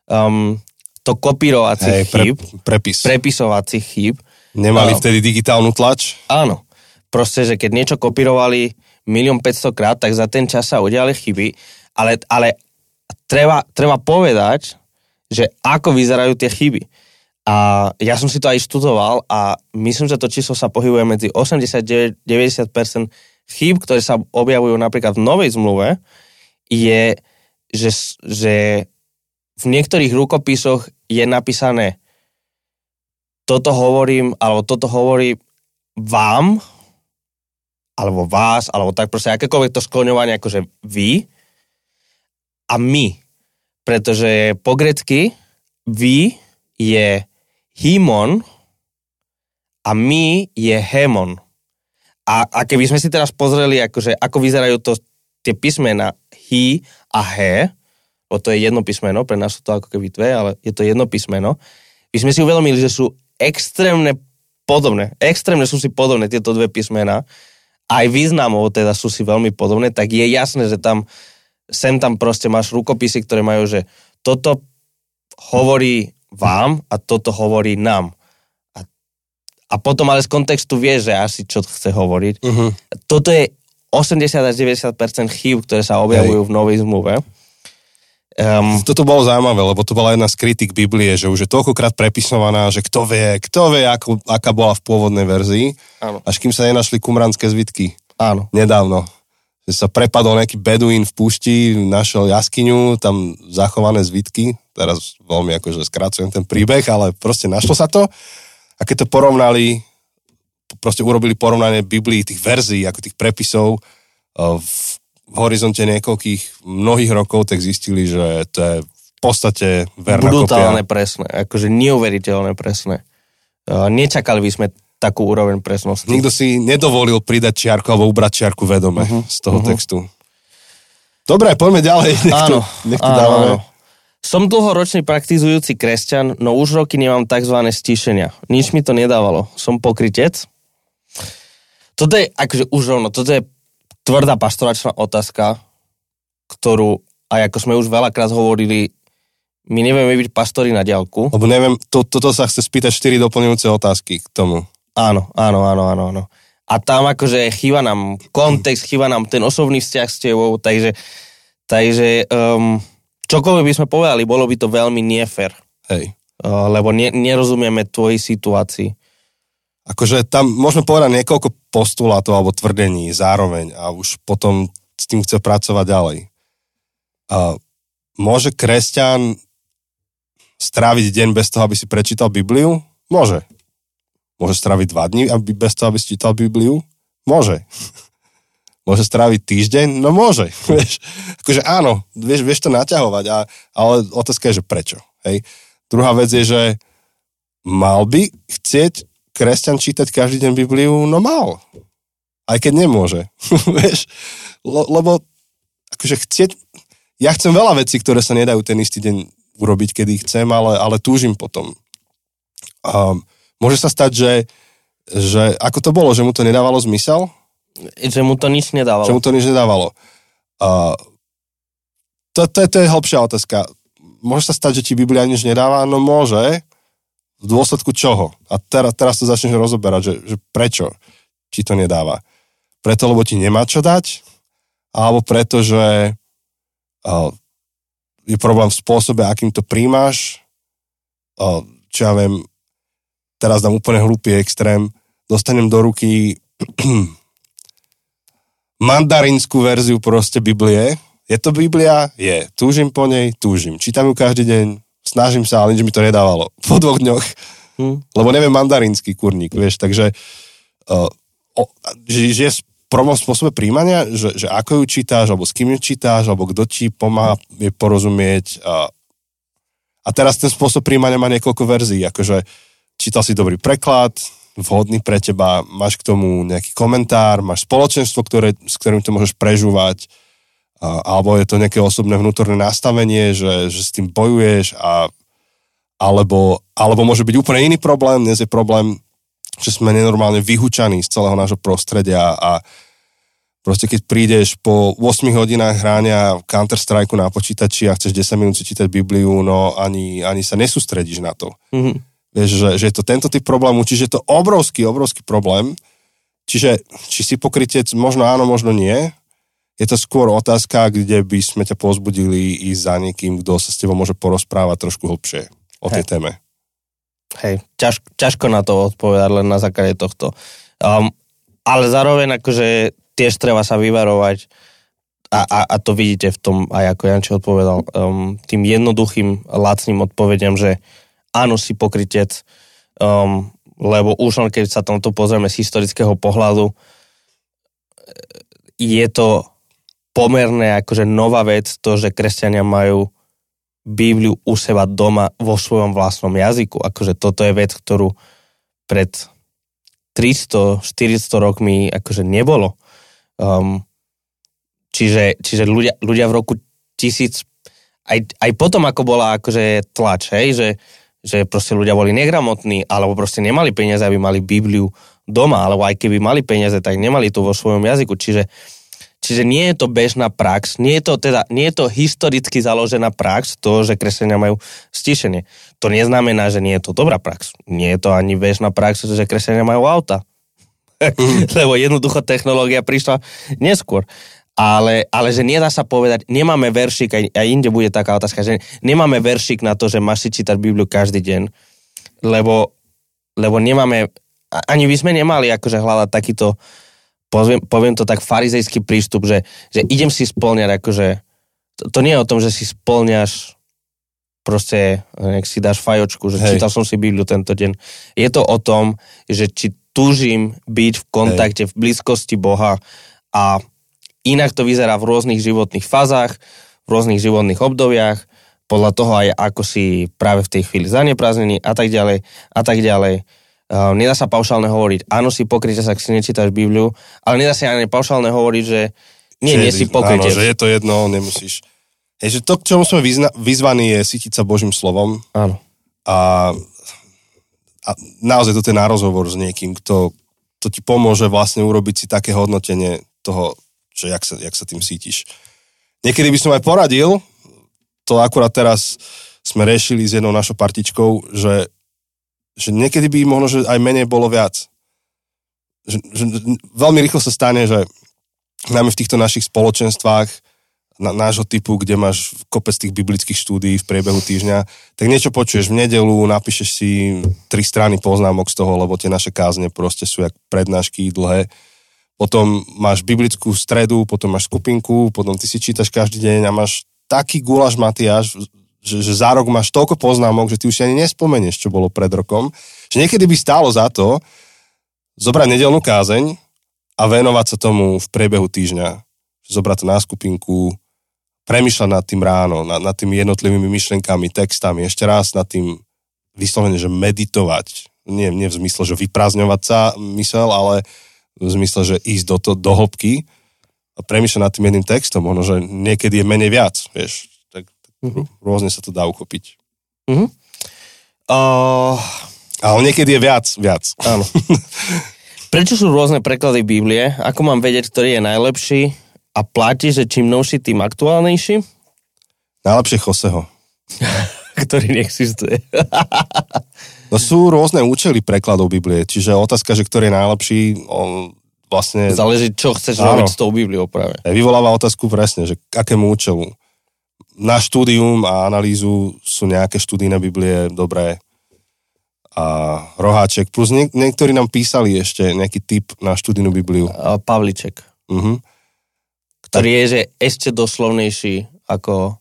um, to kopírovacích Hej, pre, chýb, prepis. prepisovacích chýb. Nemali No. vtedy digitálnu tlač? Áno. Proste, že keď niečo kopírovali milión 500 krát, tak za ten čas sa udiali chyby, ale, ale treba, treba povedať, že ako vyzerajú tie chyby. A ja som si to aj študoval a myslím, že to číslo sa pohybuje medzi 80-90% chýb, ktoré sa objavujú napríklad v novej zmluve, je, že, že v niektorých rukopisoch je napísané toto hovorím, alebo toto hovorí vám, alebo vás, alebo tak proste akékoľvek to skloňovanie akože vy a my. Pretože po grecky vy je himon a my je hemon. A, a keby sme si teraz pozreli, akože, ako vyzerajú to, tie písmena hi a he, lebo to je jedno písmeno, pre nás sú to ako keby dve, ale je to jedno písmeno, by sme si uvedomili, že sú extrémne podobné. Extrémne sú si podobné tieto dve písmena. Aj významov teda sú si veľmi podobné, tak je jasné, že tam sem tam proste máš rukopisy, ktoré majú, že toto hovorí vám a toto hovorí nám. A, potom ale z kontextu vieš, že asi čo chce hovoriť. Uh-huh. Toto je 80 až 90% chýb, ktoré sa objavujú v novej zmluve. Um, Toto bolo zaujímavé, lebo to bola jedna z kritik Biblie, že už je toľkokrát prepisovaná, že kto vie, kto vie, ako, aká bola v pôvodnej verzii, áno, až kým sa nenašli kumranské zvitky áno. nedávno. Že sa prepadol nejaký beduín v púšti, našiel jaskyňu, tam zachované zvitky, teraz veľmi akože skracujem ten príbeh, ale proste našlo sa to. A keď to porovnali, proste urobili porovnanie Biblii, tých verzií, ako tých prepisov eh, v, horizonte niekoľkých, mnohých rokov, tak zistili, že to je v podstate verná Brutálne kopia. presné, akože neuveriteľne presné. Uh, nečakali by sme takú úroveň presnosti. Nikto si nedovolil pridať čiarku alebo ubrať čiarku vedome uh-huh, z toho uh-huh. textu. Dobre, poďme ďalej. [LAUGHS] Nech to, Áno, nech to áno, dávame. áno. Som dlhoročný praktizujúci kresťan, no už roky nemám tzv. stíšenia. Nič mi to nedávalo. Som pokrytec. Toto je, akože už rovno, toto je tvrdá pastoračná otázka, ktorú, aj ako sme už veľakrát hovorili, my nevieme byť pastori na diálku. Lebo neviem, to, toto sa chce spýtať 4 doplňujúce otázky k tomu. Áno, áno, áno, áno, áno. A tam akože chýba nám kontext, chýba nám ten osobný vzťah s tebou, takže, takže um, čokoľvek by sme povedali, bolo by to veľmi nefer, Hej. uh, lebo ne, nerozumieme tvojej situácii. Akože tam môžeme povedať niekoľko postulátov alebo tvrdení zároveň a už potom s tým chce pracovať ďalej. A môže kresťan stráviť deň bez toho, aby si prečítal Bibliu? Môže. Môže stráviť dva dní aby bez toho, aby si čítal Bibliu? Môže. Môže stráviť týždeň? No môže. [LAUGHS] Vieš, akože áno, vieš, vieš to naťahovať, a, ale otázka je, že prečo. Hej. Druhá vec je, že mal by chcieť kresťan čítať každý deň Bibliu? No mal. Aj keď nemôže. [LAUGHS] vieš, Le, lebo akože chcieť, ja chcem veľa vecí, ktoré sa nedajú ten istý deň urobiť, kedy chcem, ale, ale túžim potom. Um, môže sa stať, že, že ako to bolo, že mu to nedávalo zmysel? Že mu to nič nedávalo. Že mu to nič nedávalo. Uh, to, to, to je hĺbšia otázka. Môže sa stať, že ti Biblia nič nedáva? No môže. V dôsledku čoho? A teraz, teraz to začneš rozoberať, že, že prečo ti to nedáva. Preto, lebo ti nemá čo dať? Alebo preto, že uh, je problém v spôsobe, akým to príjmaš. Uh, čo ja viem, teraz dám úplne hlúpy extrém, dostanem do ruky mandarinskú verziu proste Biblie. Je to Biblia? Je. Túžim po nej? Túžim. Čítam ju každý deň, snažím sa, ale nič mi to nedávalo. [LAUGHS] Po dvoch dňoch. Hmm. Lebo neviem mandarínsky kurník, vieš, takže uh, o, v spôsobe príjmania, že, že ako ju čítáš, alebo s kým ju čítáš, alebo kto ti pomáha je porozumieť. A, a teraz ten spôsob príjmania má niekoľko verzií, akože čítal si dobrý preklad, vhodný pre teba, máš k tomu nejaký komentár, máš spoločenstvo, ktoré, s ktorým to môžeš prežúvať, alebo je to nejaké osobné vnútorné nastavenie, že, že s tým bojuješ a alebo, alebo môže byť úplne iný problém, dnes je problém, že sme nenormálne vyhučaní z celého nášho prostredia a proste keď prídeš po 8 hodinách hráňa Counter-Strike na počítači a chceš 10 minút čítať Bibliu, no ani, ani sa nesústredíš na to. Mm-hmm. Vieš, že, že je to tento typ problému, čiže je to obrovský, obrovský problém. Čiže, či si pokrytec, možno áno, možno nie. Je to skôr otázka, kde by sme ťa pozbudili ísť za niekým, kto sa s tebou môže porozprávať trošku hlbšie o tej Hej. téme. Hej, ťaž, ťažko na to odpovedať len na základe tohto. Um, ale zároveň akože tiež treba sa vyvarovať a, a, a to vidíte v tom, aj ako Janči odpovedal, um, tým jednoduchým, lacným odpovediam, že áno, si pokrytec, um, lebo už len keď sa tomto pozrieme z historického pohľadu, je to pomerne akože nová vec, to, že kresťania majú Bibliu u seba doma vo svojom vlastnom jazyku. Akože toto je vec, ktorú pred 300-400 rokmi akože nebolo. Um, čiže, čiže ľudia, ľudia v roku tisíc, aj, aj potom ako bola akože tlač, hej, že že proste ľudia boli negramotní, alebo proste nemali peniaze, aby mali Bibliu doma, alebo aj keby mali peniaze, tak nemali tu vo svojom jazyku. Čiže, čiže nie je to bežná prax, nie je to, teda, nie je to historicky založená prax, to, že kresenia majú stišenie. To neznamená, že nie je to dobrá prax. Nie je to ani bežná prax, že kresenia majú auta. Mm. [LAUGHS] Lebo jednoducho technológia prišla neskôr ale, ale že nedá sa povedať, nemáme veršik, aj, aj inde bude taká otázka, že nemáme veršik na to, že máš si čítať Bibliu každý deň, lebo, lebo nemáme, ani by sme nemali akože hľadať takýto, poviem, poviem to tak, farizejský prístup, že, že idem si spĺňať, akože, to, to nie je o tom, že si spĺňaš proste, nech si dáš fajočku, že Hej. čítal som si Bibliu tento deň. Je to o tom, že či túžim byť v kontakte, Hej. v blízkosti Boha a Inak to vyzerá v rôznych životných fázach, v rôznych životných obdobiach, podľa toho aj ako si práve v tej chvíli zaneprázdnený a tak ďalej a tak ďalej. Uh, nedá sa paušálne hovoriť, áno si pokryte sa, ak si nečítaš Bibliu, ale nedá sa ani paušálne hovoriť, že nie, nie si pokryte. Áno, že je to jedno, nemusíš. Je, že to, k čomu sme vyzna, vyzvaní, je sítiť sa Božím slovom. Áno. A, a naozaj to je na rozhovor s niekým, kto to ti pomôže vlastne urobiť si také hodnotenie toho, že jak sa, jak sa tým cítiš. Niekedy by som aj poradil, to akurát teraz sme riešili s jednou našou partičkou, že, že niekedy by možno, že aj menej bolo viac. Že, že veľmi rýchlo sa stane, že najmä v týchto našich spoločenstvách na, nášho typu, kde máš kopec tých biblických štúdií v priebehu týždňa, tak niečo počuješ v nedelu, napíšeš si tri strany poznámok z toho, lebo tie naše kázne proste sú jak prednášky dlhé potom máš biblickú stredu, potom máš skupinku, potom ty si čítaš každý deň a máš taký gulaš Matiáš, že, že za rok máš toľko poznámok, že ty už si ani nespomenieš, čo bolo pred rokom. Že niekedy by stálo za to zobrať nedelnú kázeň a venovať sa tomu v priebehu týždňa. Zobrať to na skupinku, premyšľať nad tým ráno, nad, nad tými jednotlivými myšlenkami, textami, ešte raz nad tým vyslovene, že meditovať. Nie, nie v zmysle, že vyprázdňovať sa mysel, ale v zmysle, že ísť do, to, do hĺbky a premýšľať nad tým jedným textom. Možno, že niekedy je menej viac, vieš. Tak, tak uh-huh. rôzne sa to dá uchopiť. Uh-huh. Uh... Ale niekedy je viac, viac. Áno. [LAUGHS] Prečo sú rôzne preklady Biblie? Ako mám vedieť, ktorý je najlepší? A platí, že čím novší, tým aktuálnejší? Najlepšie Choseho. [LAUGHS] ktorý neexistuje. [LAUGHS] no sú rôzne účely prekladov Biblie, čiže otázka, že ktorý je najlepší, on vlastne... Záleží, čo chceš áno, robiť s tou Bibliou práve. Vyvoláva otázku presne, že akému účelu. Na štúdium a analýzu sú nejaké štúdijné Biblie dobré, a roháček, plus nie, niektorí nám písali ešte nejaký typ na študijnú Bibliu. A Pavliček. Uh-huh. Ktorý tak... je, že ešte doslovnejší ako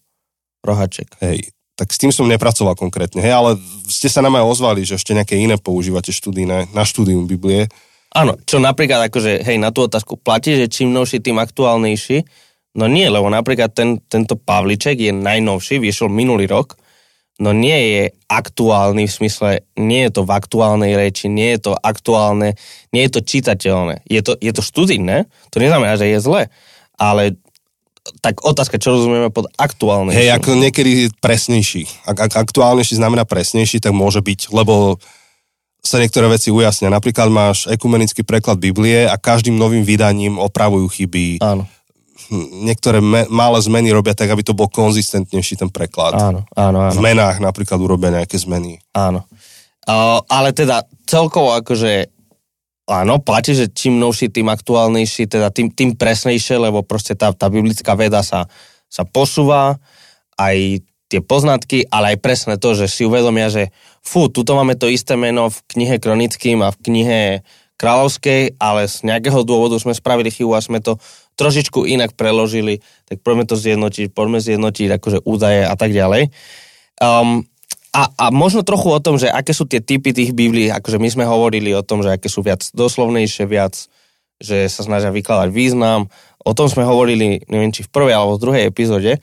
roháček. Hej, tak s tým som nepracoval konkrétne, hej, ale ste sa nám aj ozvali, že ešte nejaké iné používate študijné, na štúdium Biblie. Áno, čo napríklad akože, hej, na tú otázku platí, že čím novší, tým aktuálnejší. No nie, lebo napríklad ten, tento Pavliček je najnovší, vyšiel minulý rok, no nie je aktuálny v smysle, nie je to v aktuálnej reči, nie je to aktuálne, nie je to čitateľné. Je to, je to študijné, to neznamená, že je zle, ale tak otázka, čo rozumieme pod aktuálnym. Hej, ako niekedy presnejší. Ak, ak aktuálnejší znamená presnejší, tak môže byť, lebo sa niektoré veci ujasnia. Napríklad máš ekumenický preklad Biblie a každým novým vydaním opravujú chyby. Áno niektoré me, malé zmeny robia tak, aby to bol konzistentnejší ten preklad. Áno, áno, áno. V menách napríklad urobia nejaké zmeny. Áno. Uh, ale teda celkovo akože áno, platí, že čím novší, tým aktuálnejší, teda tým, tým presnejšie, lebo proste tá, tá biblická veda sa, sa posúva, aj tie poznatky, ale aj presne to, že si uvedomia, že fú, tuto máme to isté meno v knihe Kronickým a v knihe Kráľovskej, ale z nejakého dôvodu sme spravili chybu a sme to trošičku inak preložili, tak poďme to zjednotiť, poďme zjednotiť akože údaje a tak ďalej. Um, a, a možno trochu o tom, že aké sú tie typy tých Biblií, akože my sme hovorili o tom, že aké sú viac doslovnejšie, viac, že sa snažia vykladať význam. O tom sme hovorili, neviem, či v prvej alebo v druhej epizóde.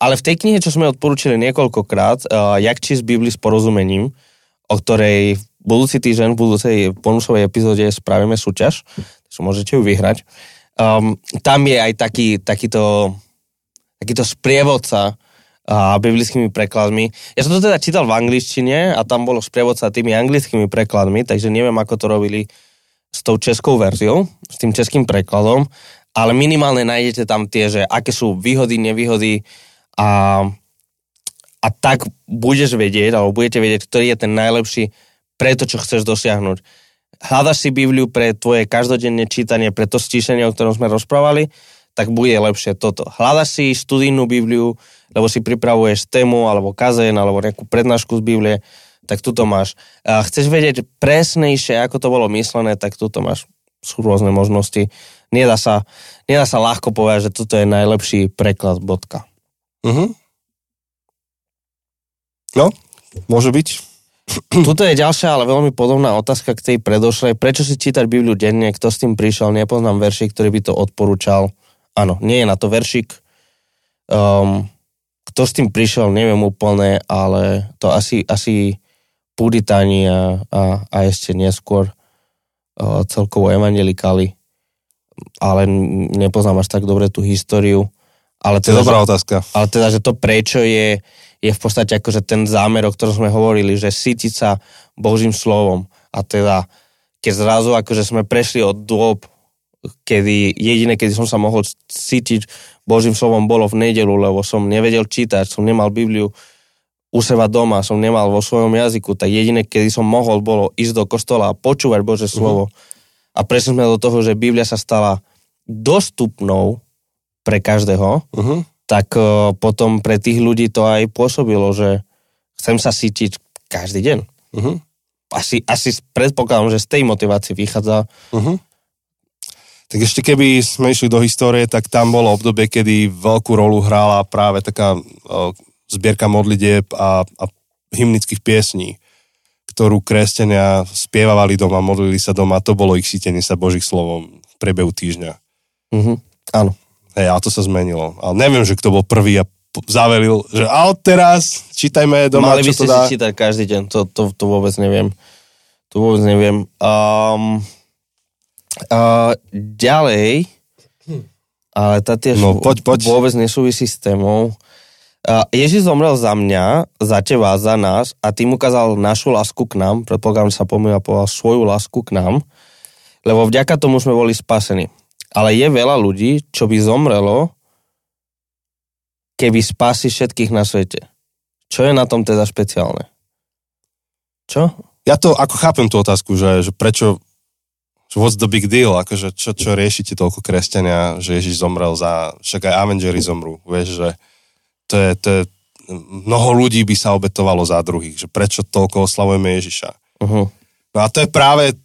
Ale v tej knihe, čo sme odporúčili niekoľkokrát, uh, Jak čísť Biblii s porozumením, o ktorej budúci týždeň v budúcej bonusovej epizóde spravíme súťaž, takže môžete ju vyhrať um, tam je aj taký, takýto, takýto sprievodca a biblickými prekladmi. Ja som to teda čítal v angličtine a tam bolo sprievodca tými anglickými prekladmi, takže neviem, ako to robili s tou českou verziou, s tým českým prekladom, ale minimálne nájdete tam tie, že aké sú výhody, nevýhody a, a tak budeš vedieť, alebo budete vedieť, ktorý je ten najlepší pre to, čo chceš dosiahnuť hľadaš si Bibliu pre tvoje každodenné čítanie, pre to stíšenie, o ktorom sme rozprávali, tak bude lepšie toto. Hľadaš si študijnú Bibliu, lebo si pripravuješ tému, alebo kazen, alebo nejakú prednášku z Biblie, tak tuto máš. A chceš vedieť presnejšie, ako to bolo myslené, tak tuto máš. Sú rôzne možnosti. Nedá sa, nedá sa ľahko povedať, že toto je najlepší preklad bodka. Uh-huh. No, môže byť. [CLEARS THROAT] Tuto je ďalšia, ale veľmi podobná otázka k tej predošlej. Prečo si čítať Bibliu denne? Kto s tým prišiel? Nepoznám veršik, ktorý by to odporúčal. Áno, nie je na to veršik. Um, kto s tým prišiel, neviem úplne, ale to asi, asi Puritani a, a, a ešte neskôr uh, celkovo evangelikáli. Ale nepoznám až tak dobre tú históriu. Ale teda, to je dobrá otázka. Ale teda, že to prečo je je v podstate akože ten zámer, o ktorom sme hovorili, že sítiť sa Božím slovom. A teda, keď zrazu akože sme prešli od dôb, kedy jediné, kedy som sa mohol cítiť Božím slovom bolo v nedelu, lebo som nevedel čítať, som nemal Bibliu u seba doma, som nemal vo svojom jazyku, tak jediné, kedy som mohol, bolo ísť do kostola a počúvať Bože mhm. slovo. Uh-huh. A prešli sme do toho, že Biblia sa stala dostupnou pre každého. Uh-huh tak uh, potom pre tých ľudí to aj pôsobilo, že chcem sa sítiť každý deň. Uh-huh. Asi, asi predpokladám, že z tej motivácie vychádza. Uh-huh. Tak ešte keby sme išli do histórie, tak tam bolo obdobie, kedy veľkú rolu hrála práve taká uh, zbierka modlitieb a, a hymnických piesní, ktorú kresťania spievavali doma, modlili sa doma, to bolo ich sítenie sa Božích slovom v priebehu týždňa. Mhm. Áno. Hej, ale to sa zmenilo. Ale neviem, že kto bol prvý a zavelil, že a teraz čítajme doma, Mali by čo to ste dá. si čítať každý deň, to, to, to vôbec neviem. To vôbec neviem. Um, uh, ďalej, ale tá tiež No, poď, poď. vôbec nesúvisí s témou. Uh, Ježiš zomrel za mňa, za teba, za nás a tým ukázal našu lásku k nám, predpokladám, že sa pomýva povedal svoju lásku k nám, lebo vďaka tomu sme boli spasení. Ale je veľa ľudí, čo by zomrelo, keby spasi všetkých na svete. Čo je na tom teda špeciálne? Čo? Ja to ako chápem tú otázku, že, že prečo what's the big deal, akože čo, čo riešite toľko kresťania, že Ježiš zomrel za, však aj Avengers zomrú, vieš, že to je, to je, mnoho ľudí by sa obetovalo za druhých, že prečo toľko oslavujeme Ježiša. Uh-huh. No a to je práve,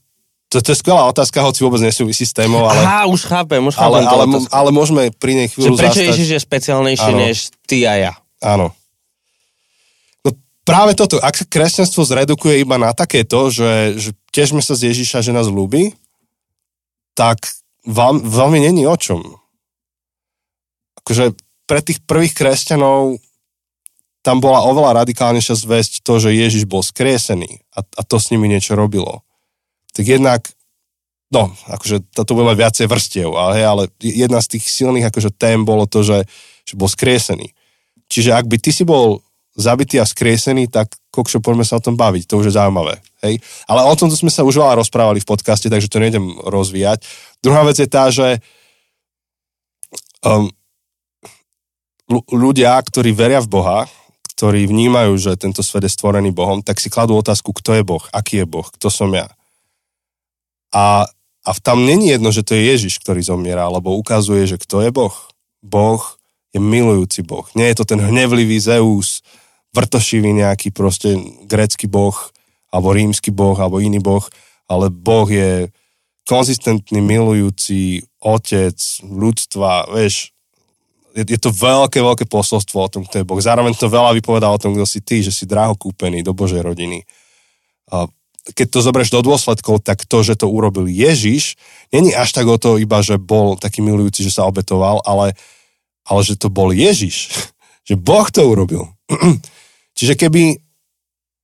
to, to je skvelá otázka, hoci vôbec nesúvisí s témou, ale, Aha, už chápem, už chápem. ale, ale, otázku. ale môžeme pri nej že chvíľu prečo zastať. Ježiš je speciálnejší Áno. než ty a ja? Áno. No práve toto, ak sa kresťanstvo zredukuje iba na takéto, že, že tiežme sa z Ježiša, že nás ľúbi, tak vám, veľmi není o čom. Akože pre tých prvých kresťanov tam bola oveľa radikálnejšia zväzť to, že Ježiš bol skriesený a, a to s nimi niečo robilo. Tak jednak, no, akože toto bude mať viacej vrstiev, ale, ale jedna z tých silných akože tém bolo to, že, že bol skriesený. Čiže ak by ty si bol zabitý a skriesený, tak kokšo, poďme sa o tom baviť, to už je zaujímavé. Hej? Ale o tomto sme sa už veľa rozprávali v podcaste, takže to nejdem rozvíjať. Druhá vec je tá, že um, ľu- ľudia, ktorí veria v Boha, ktorí vnímajú, že tento svet je stvorený Bohom, tak si kladú otázku, kto je Boh, aký je Boh, kto som ja. A, a tam není jedno, že to je Ježiš, ktorý zomiera, lebo ukazuje, že kto je Boh. Boh je milujúci Boh. Nie je to ten hnevlivý Zeus, vrtošivý nejaký proste grécky boh, alebo rímsky boh, alebo iný boh, ale Boh je konzistentný, milujúci otec ľudstva, vieš, je, je to veľké, veľké posolstvo o tom, kto je Boh. Zároveň to veľa vypovedá o tom, kto si ty, že si draho kúpený do Božej rodiny. A keď to zoberieš do dôsledkov, tak to, že to urobil Ježiš, není až tak o to iba, že bol taký milujúci, že sa obetoval, ale, ale že to bol Ježiš. [LAUGHS] že Boh to urobil. [CLEARS THROAT] Čiže keby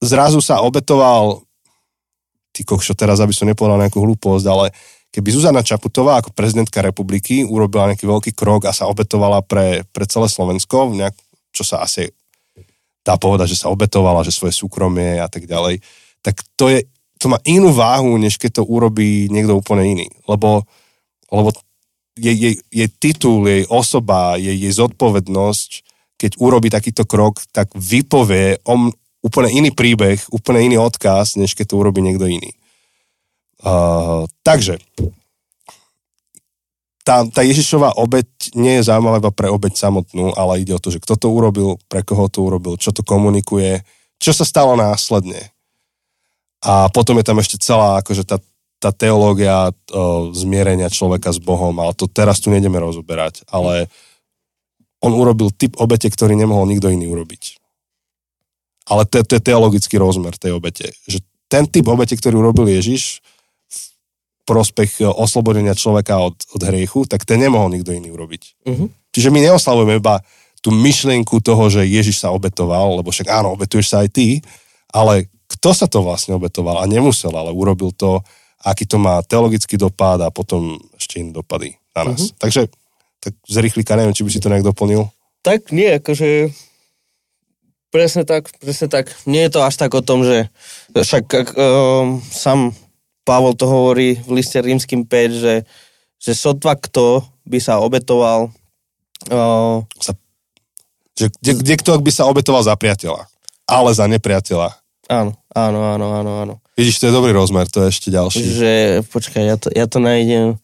zrazu sa obetoval, ty kokšo, teraz aby som nepovedal nejakú hlúposť, ale keby Zuzana Čaputová ako prezidentka republiky urobila nejaký veľký krok a sa obetovala pre, pre celé Slovensko, nejak, čo sa asi dá povedať, že sa obetovala, že svoje súkromie a tak ďalej, tak to, je, to má inú váhu, než keď to urobí niekto úplne iný. Lebo, lebo jej, jej, jej titul, jej osoba, jej, jej zodpovednosť, keď urobí takýto krok, tak vypovie o m- úplne iný príbeh, úplne iný odkaz, než keď to urobí niekto iný. Uh, takže, tá, tá Ježišová obeď nie je zaujímavá iba pre obeď samotnú, ale ide o to, že kto to urobil, pre koho to urobil, čo to komunikuje, čo sa stalo následne. A potom je tam ešte celá akože tá, tá teológia o, zmierenia človeka s Bohom, ale to teraz tu nejdeme rozoberať, ale on urobil typ obete, ktorý nemohol nikto iný urobiť. Ale to, to je teologický rozmer tej obete. Že ten typ obete, ktorý urobil Ježiš v prospech oslobodenia človeka od, od hriechu, tak ten nemohol nikto iný urobiť. Uh-huh. Čiže my neoslavujeme iba tú myšlienku toho, že Ježiš sa obetoval, lebo však áno, obetuješ sa aj ty, ale kto sa to vlastne obetoval a nemusel, ale urobil to, aký to má teologický dopad a potom ešte iné dopady na nás. Uh-huh. Takže tak z rýchlika, neviem, či by si to nejak doplnil. Tak nie, akože presne tak, presne tak. Nie je to až tak o tom, že však um, sám Pavol to hovorí v liste rímským 5, že, že sotva kto by sa obetoval uh, Sa, že kde, kde kto by sa obetoval za priateľa, ale za nepriateľa. áno, áno, áno, áno, áno. Vidíš, to je dobrý rozmer, to je ešte ďalší. Že, počkaj, ja to, ja to nájdem.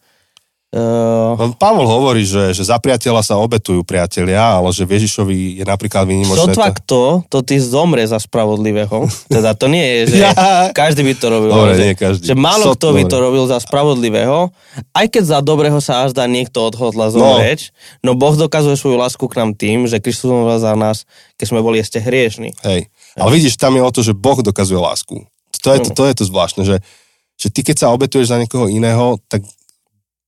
Uh, Pavol hovorí, že, že za priateľa sa obetujú priatelia, ale že Ježišovi je napríklad výnimočné... sotva to- kto, to ty zomre za spravodlivého. Teda to nie je, že [LAUGHS] Ja. každý by to robil. Dobre, že, nie každý. Že málo kto by to robil za spravodlivého, aj keď za dobrého sa až dá niekto odhodla zomrieť, no. Boh dokazuje svoju lásku k nám tým, že Kristus zomrel za nás, keď sme boli ešte hriešni. Hej. Ale vidíš, tam je o to, že Boh dokazuje lásku. To je to, to, je to zvláštne, že, že ty keď sa obetuješ za niekoho iného, tak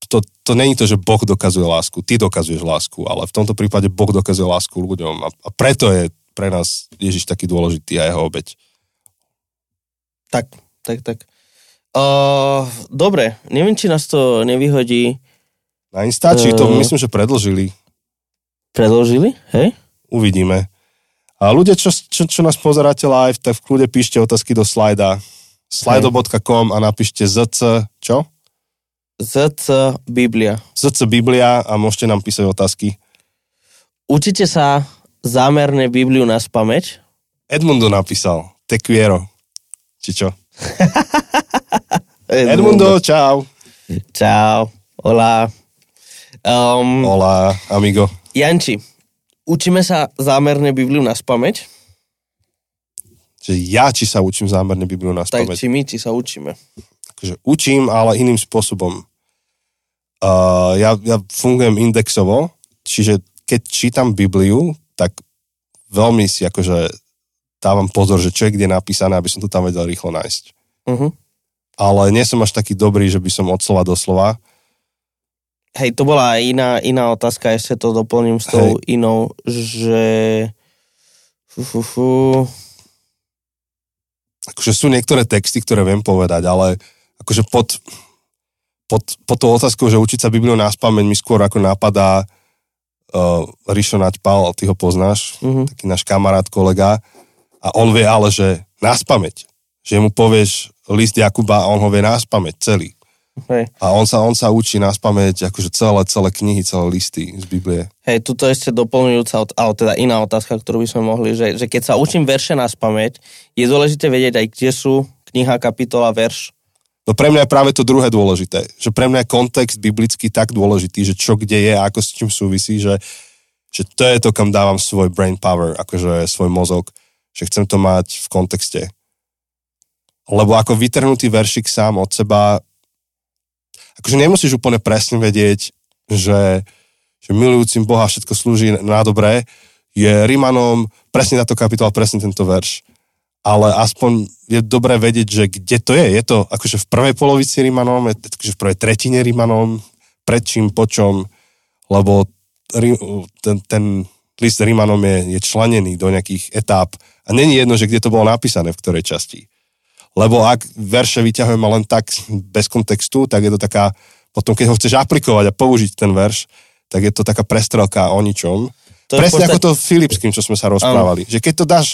to, to není to, že Boh dokazuje lásku, ty dokazuješ lásku, ale v tomto prípade Boh dokazuje lásku ľuďom a, a preto je pre nás Ježiš taký dôležitý a jeho obeď. Tak, tak, tak. Uh, dobre, neviem, či nás to nevyhodí. Na Instači to Eh. myslím, že predlžili. Predložili, hej? Uvidíme. A ľudia, čo, čo, čo nás pozeráte live, tak v kľude píšte otázky do slajda slido.com a napíšte ZC, čo? ZC Biblia. ZC Biblia a môžete nám písať otázky. Učite sa zámerne Bibliu na spameť? Edmundo napísal, Tequiero. Či čo? [LAUGHS] Edmundo, čau. Čau. Hola. Um, Hola, amigo. Janči, učíme sa zámerne Bibliu na spameť? Že ja, či sa učím zámerne Bibliu na Tak spameť. či my, či sa učíme. Akože učím, ale iným spôsobom. Uh, ja, ja fungujem indexovo, čiže keď čítam Bibliu, tak veľmi si akože dávam pozor, že čo je kde napísané, aby som to tam vedel rýchlo nájsť. Uh-huh. Ale nie som až taký dobrý, že by som od slova do slova. Hej, to bola iná, iná otázka, ešte to doplním s tou inou, že... Fú, fú, fú. Akože sú niektoré texty, ktoré viem povedať, ale akože pod, pod, pod tou otázkou, že učiť sa Bibliu na spameň mi skôr ako napadá uh, Rišo Naďpal, ty ho poznáš, Mhm. taký náš kamarát, kolega, a on vie ale, že na spameť. Že mu povieš list Jakuba a on ho vie na spameť celý. Hej. A on sa, on sa učí na spameť akože celé, celé knihy, celé listy z Biblie. Hej, tuto ešte doplňujúca, ale teda iná otázka, ktorú by sme mohli, že, že keď sa učím verše na spameť, je dôležité vedieť aj, kde sú kniha, kapitola, verš. No pre mňa je práve to druhé dôležité. Že pre mňa je kontext biblický tak dôležitý, že čo kde je a ako s čím súvisí, že, že to je to, kam dávam svoj brain power, akože svoj mozog, že chcem to mať v kontexte. Lebo ako vytrhnutý veršik sám od seba, akože nemusíš úplne presne vedieť, že, že milujúcim Boha všetko slúži na dobré, je Rímanom presne táto kapitola, presne tento verš ale aspoň je dobré vedieť, že kde to je. Je to akože v prvej polovici Rímanom, je to akože v prvej tretine Rímanom, pred čím, po čom, lebo ten, ten list Rímanom je, je členený do nejakých etáp a není jedno, že kde to bolo napísané, v ktorej časti. Lebo ak verše vyťahujeme len tak bez kontextu, tak je to taká, potom keď ho chceš aplikovať a použiť ten verš, tak je to taká prestrelka o ničom. To Presne podstate- ako to Filipským, čo sme sa rozprávali. Že keď to dáš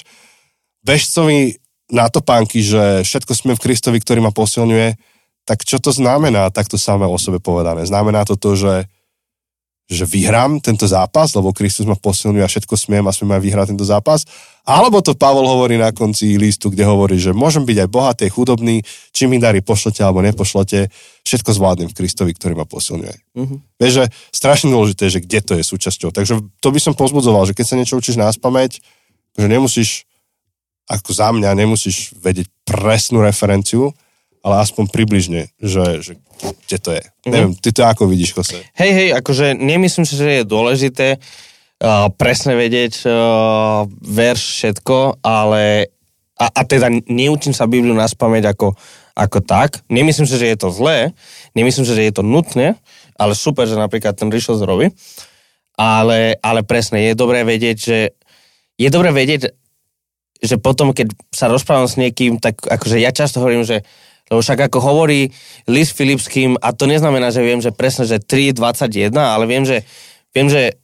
bežcovi na topánky, že všetko sme v Kristovi, ktorý ma posilňuje, tak čo to znamená takto samé o sebe povedané? Znamená to to, že, že vyhrám tento zápas, lebo Kristus ma posilňuje a všetko smiem a smiem aj vyhrať tento zápas? Alebo to Pavol hovorí na konci listu, kde hovorí, že môžem byť aj bohatý, chudobný, či mi dary pošlete alebo nepošlete, všetko zvládnem v Kristovi, ktorý ma posilňuje. Mhm. Vieš, že strašne dôležité, že kde to je súčasťou. Takže to by som pozbudzoval, že keď sa niečo učíš na spameť, že nemusíš, ako za mňa, nemusíš vedieť presnú referenciu, ale aspoň približne, že, že kde to je. Mm-hmm. Neviem, ty to ako vidíš, Kose? Hej, hej, akože nemyslím si, že je dôležité uh, presne vedieť uh, verš všetko, ale a, a teda neučím sa Bibliu na spameť ako, ako tak. Nemyslím si, že je to zlé, nemyslím si, že je to nutné, ale super, že napríklad ten Rišo zrobí. Ale, ale presne, je dobré vedieť, že je dobré vedieť, že potom, keď sa rozprávam s niekým, tak akože ja často hovorím, že lebo však ako hovorí list Filipským, a to neznamená, že viem, že presne, že 3.21, ale viem, že, viem, že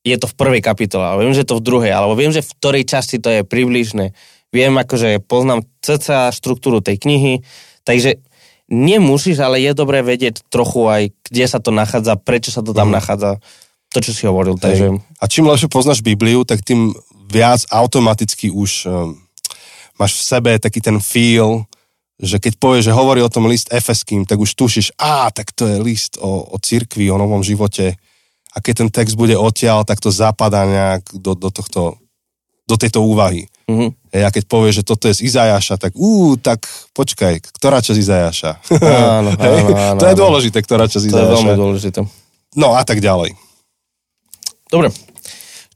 je to v prvej kapitole, alebo viem, že je to v druhej, alebo viem, že v ktorej časti to je približné. Viem, akože poznám cca štruktúru tej knihy, takže nemusíš, ale je dobré vedieť trochu aj, kde sa to nachádza, prečo sa to tam Mhm. nachádza, to, čo si hovoril. Takže. A čím lepšie poznáš Bibliu, tak tým viac automaticky už um, máš v sebe taký ten feel, že keď povie, že hovorí o tom list efeským, tak už tušíš, á, tak to je list o, o cirkvi, o novom živote. A keď ten text bude odtiaľ, tak to zapadá nejak do, do tohto, do tejto úvahy. Mhm. Hej, a keď povie, že toto je z Izajaša, tak ú, tak počkaj, ktorá časť Izajaša? Áno, [LAUGHS] Hej, áno, áno, to je áno. dôležité, ktorá časť To je Izajaša. veľmi dôležité. No a tak ďalej. Dobre.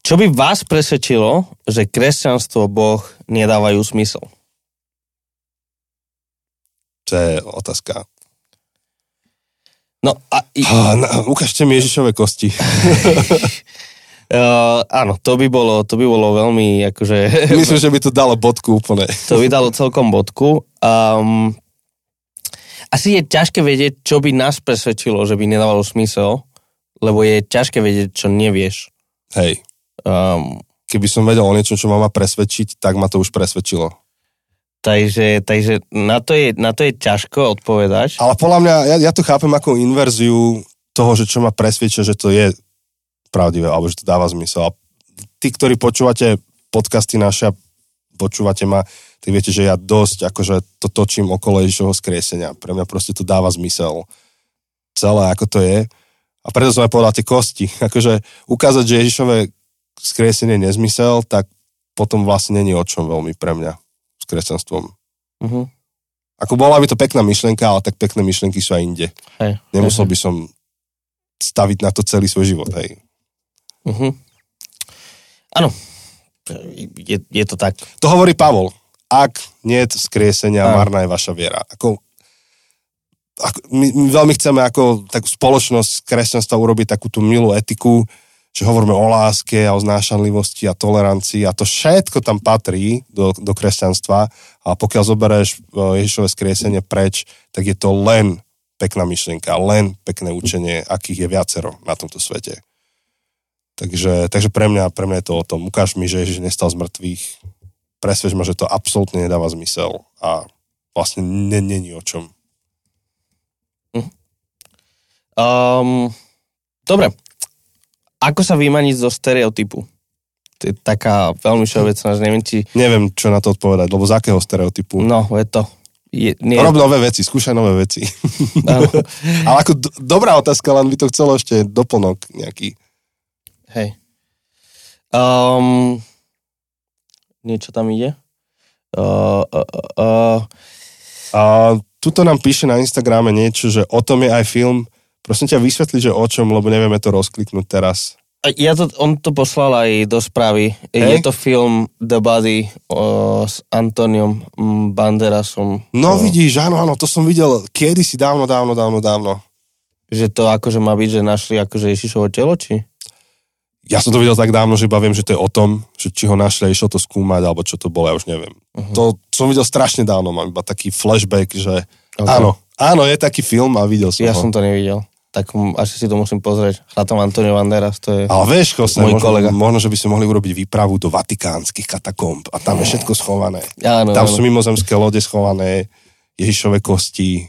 Čo by vás presvedčilo, že kresťanstvo Boh nedávajú smysl? To je otázka. No a i, Ah, na, ukážte mi Ježišové kosti. uh, [LAUGHS] [LAUGHS] áno, to by bolo, to by bolo veľmi, akože, [LAUGHS] Myslím, že by to dalo bodku úplne. to by dalo celkom bodku. Um, asi je ťažké vedieť, čo by nás presvedčilo, že by nedávalo smysel, lebo je ťažké vedieť, čo nevieš. Hej. Um, Keby som vedel o niečom, čo ma má presvedčiť, tak ma to už presvedčilo. takže takže na, to je, na to je ťažko odpovedať. Ale podľa mňa, ja, ja to chápem ako inverziu toho, že čo ma presvedčia, že to je pravdivé, alebo že to dáva zmysel. A tí, ktorí počúvate podcasty naše a počúvate ma, tak viete, že ja dosť akože to točím okolo Ježišovho skriesenia. Pre mňa proste to dáva zmysel. Celé, ako to je. A preto som aj povedal tie kosti. [LAUGHS] Akože ukázať, že Ježišové skriesenie nezmysel, tak potom vlastne není o čom veľmi pre mňa s kresťanstvom. Uh-huh. Ako bola by to pekná myšlienka, ale tak pekné myšlienky sú aj inde. Hej, Nemusel hej, by som staviť na to celý svoj život, hej. Uh-huh. Áno, je, je to tak. To hovorí Pavol. Ak nie je skriesenia, Áno. marná je vaša viera. Ako, ako, my, my veľmi chceme ako takú spoločnosť kresťanstva urobiť takú tú milú etiku, že hovoríme o láske a o znášanlivosti a tolerancii a to všetko tam patrí do, do kresťanstva a pokiaľ zoberieš e, Ježišové skriesenie preč, tak je to len pekná myšlienka, len pekné učenie, akých je viacero na tomto svete. Takže, takže pre, mňa, pre mňa je to o tom. Ukáž mi, že Ježiš nestal z mŕtvych. Presvedč ma, že to absolútne nedáva zmysel a vlastne ne- není o čom. Um, dobre. Ako sa vymaniť zo stereotypu? To je taká veľmi všeobecná, že neviem, či... Neviem, čo na to odpovedať, lebo z akého stereotypu. No, je to... Je, nie, Rob nové veci, skúšaj nové veci. [LAUGHS] Ale ako do, dobrá otázka, len by to chcelo ešte doplnok nejaký. hej. Um, niečo tam ide? Uh, uh, uh, uh, A tuto nám píše na Instagrame niečo, že o tom je aj film. Prosím ťa, vysvetli, že o čom, lebo nevieme to rozkliknúť teraz. Ja to, on to poslal aj do správy. Hej. Je to film The Body o, s Antoniom Banderasom. No O, vidíš, áno, áno, to som videl kedysi dávno, dávno, dávno, dávno. Že to akože má byť, že našli akože Ježišovo telo, či? Ja som to videl tak dávno, že iba viem, že to je o tom, že či ho našli a išlo to skúmať, alebo čo to bolo, ja už neviem. Uh-huh. To som videl strašne dávno, mám iba taký flashback, že Ok. áno, áno, je taký film a videl som Ja ho. som to nevidel. Tak asi si to musím pozrieť. Hrá tam Antonio Banderas, to je... Ale vieš, Kosne, Môj možno, kolega. možno, že by sme mohli urobiť výpravu do vatikánskych katakomb a tam je všetko schované. Áno, Tam áno. sú mimozemské lode schované, Ježišové kosti,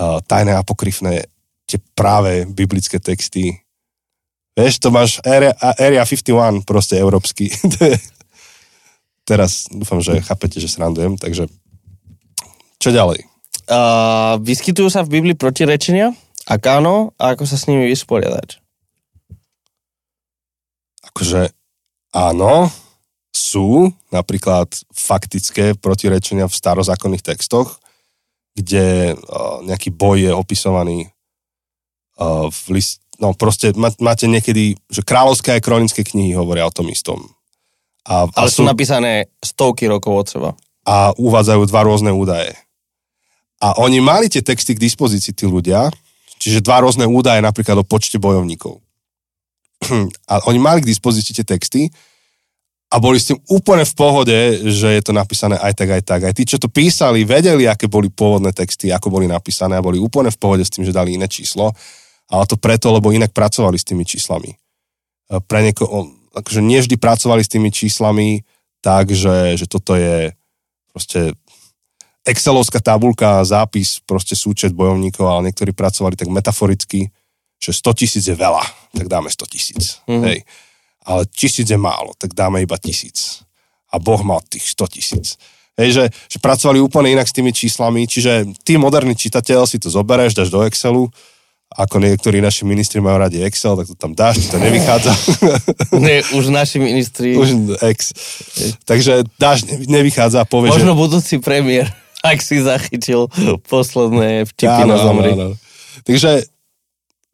tajné apokryfné, tie práve biblické texty. Vieš, to máš Area, Area 51, proste európsky. [LAUGHS] Teraz dúfam, že chápete, že srandujem, takže čo ďalej? Uh, vyskytujú sa v Biblii protirečenia? Ak áno, a ako sa s nimi vysporiadať? Akože áno, sú napríklad faktické protirečenia v starozákonných textoch, kde nejaký boj je opisovaný v list, no proste má, máte niekedy, že kráľovské aj kronické knihy hovoria o tom istom. A, a, Ale sú napísané stovky rokov od seba. a uvádzajú dva rôzne údaje. A oni mali tie texty k dispozícii, tí ľudia, čiže dva rôzne údaje napríklad o počte bojovníkov. [CLEARS THROAT] A oni mali k dispozícii tie texty a boli s tým úplne v pohode, že je to napísané aj tak, aj tak. Aj tí, čo to písali, vedeli, aké boli pôvodné texty, ako boli napísané a boli úplne v pohode s tým, že dali iné číslo. Ale to preto, lebo inak pracovali s tými číslami. A Pre nieko, akože nie vždy pracovali s tými číslami tak, že, že toto je proste Excelovská tabulka, zápis, proste súčet bojovníkov, ale niektorí pracovali tak metaforicky, že 100 tisíc je veľa, tak dáme 100 tisíc. Mhm. Hej. Ale tisíc je málo, tak dáme iba tisíc. A Boh mal tých 100 tisíc. Hej, že, že pracovali úplne inak s tými číslami, čiže ty moderný čitateľ si to zoberieš, dáš do Excelu, ako niektorí naši ministri majú radi Excel, tak to tam dáš, to nevychádza. [LAUGHS] Nie, už naši ministri... Už X. Takže dáš, nevychádza a povieš, Možno že... budúci premiér, ak si zachytil posledné vtipy na zomri. Áno, áno. Takže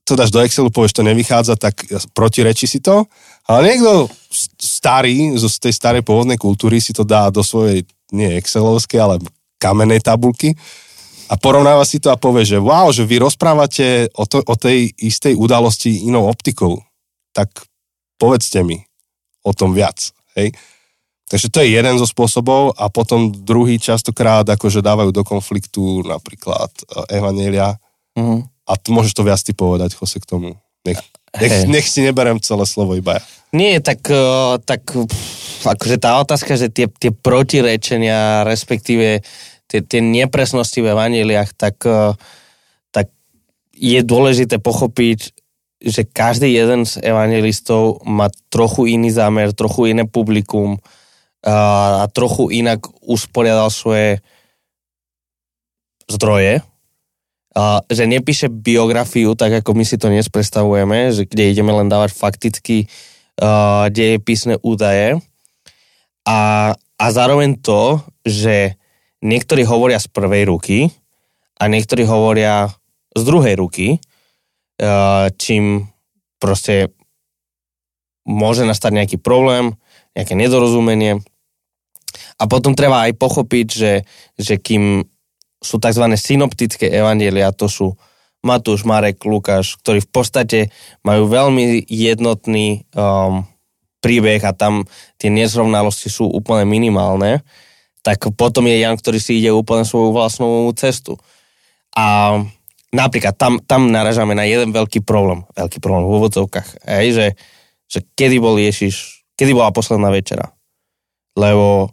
to dáš do Excelu, povieš, to nevychádza, tak protireči si to. Ale niekto starý, z tej starej pôvodnej kultúry si to dá do svojej, nie Excelovskej, ale kamennej tabulky a porovnáva si to a povie, že wow, že vy rozprávate o, to, o tej istej udalosti inou optikou, tak povedzte mi o tom viac. Hej? Takže to je jeden zo spôsobov a potom druhý častokrát akože dávajú do konfliktu napríklad eh, Evanielia mm-hmm. a t- môžeš to viac ty povedať, Jose, k tomu. Nech, nech, nech si neberem celé slovo iba ja. Nie, tak, eh, tak akože tá otázka, že tie, tie protirečenia, respektíve tie, tie nepresnosti ve vaníliach, tak, eh, tak je dôležité pochopiť, že každý jeden z evangelistov má trochu iný zámer, trochu iné publikum a, a trochu inak usporiadal svoje zdroje. A, že nepíše biografiu, tak ako my si to dnes predstavujeme, že kde ideme len dávať fakticky uh, údaje. A, a zároveň to, že niektorí hovoria z prvej ruky a niektorí hovoria z druhej ruky, eh, čím proste môže nastať nejaký problém, nejaké nedorozumenie. A potom treba aj pochopiť, že, že kým sú tzv. synoptické evanielia, to sú Matúš, Marek, Lukáš, ktorí v podstate majú veľmi jednotný um, príbeh a tam tie nezrovnalosti sú úplne minimálne, tak potom je Jan, ktorý si ide úplne svoju vlastnú cestu. A napríklad tam, tam naražame na jeden veľký problém, veľký problém v úvodzovkách, že, že kedy bol Ježiš, kedy bola posledná večera. Lebo,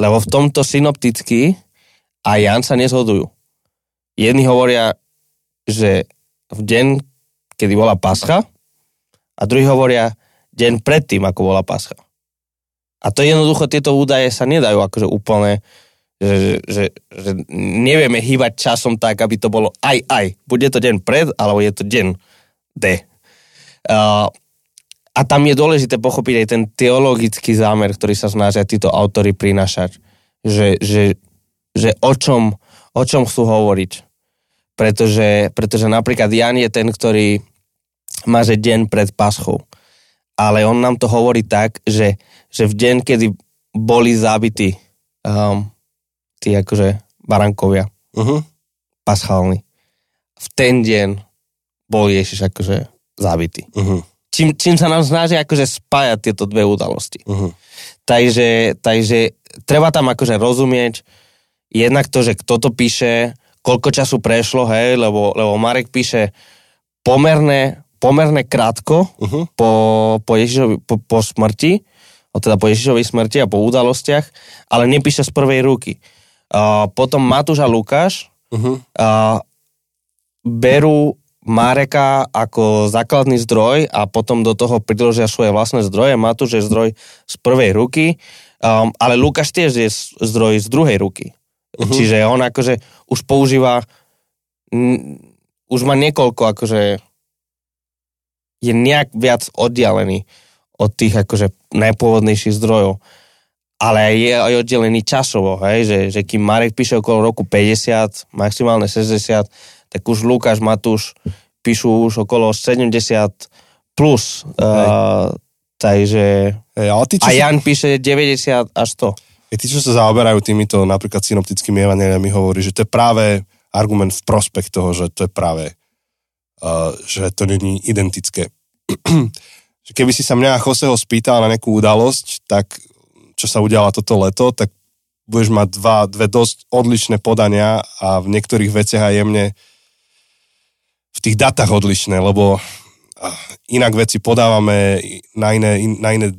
lebo v tomto synopticky a Jan sa nezhodujú. Jedni hovoria, že v deň, kedy bola pascha, a druhí hovoria deň predtým, ako bola pascha. A to jednoducho, tieto údaje sa nedajú akože úplne, že, že, že nevieme hýbať časom tak, aby to bolo aj aj. Bude to deň pred, alebo je to deň D. Uh, a tam je dôležité pochopiť aj ten teologický zámer, ktorý sa snažia títo autory prinašať. Že, že, že o, čom, o čom chcú hovoriť. Pretože, pretože napríklad Jan je ten, ktorý má že deň pred paschou. Ale on nám to hovorí tak, že že v deň, kedy boli zábití um, tí akože barankovia, uh-huh. paschálni, v ten deň bol Ježiš akože zábitý. Uh-huh. Čím, čím sa nám snaží akože spájať tieto dve udalosti. Uh-huh. Takže, takže treba tam akože rozumieť jednak to, že kto to píše, koľko času prešlo, hej, lebo, lebo Marek píše pomerne, pomerne krátko uh-huh. po, po Ježišovi, po, po smrti teda po Ježišovej smrti a po udalostiach, ale nepíše z prvej ruky. Uh, potom Matúš a Lukáš uh-huh. uh, berú Mareka ako základný zdroj a potom do toho priložia svoje vlastné zdroje. Matúš je zdroj z prvej ruky, um, ale Lukáš tiež je zdroj z druhej ruky. Uh-huh. Čiže on akože už používa m, už má niekoľko akože je nejak viac oddialený od tých akože najpôvodnejších zdrojov. Ale je aj oddelený časovo, hej, že, že kým Marek píše okolo roku 50, maximálne 60, tak už Lukáš, Matúš píšu už okolo 70 plus. Uh, takže... Hej, ale ty, čo a Jan sa... píše 90 až 100. Je tí, čo sa zaoberajú týmito napríklad synoptickými evaneliami, hovorí, že to je práve argument v prospech toho, že to je práve, uh, že to není identické. [CLEARS THROAT] že keby si sa mňa Joseho spýtal na nejakú udalosť, tak čo sa udiala toto leto, tak budeš mať dva, dve dosť odlišné podania a v niektorých veciach aj jemne v tých datách odlišné, lebo inak veci podávame, na iné, na iné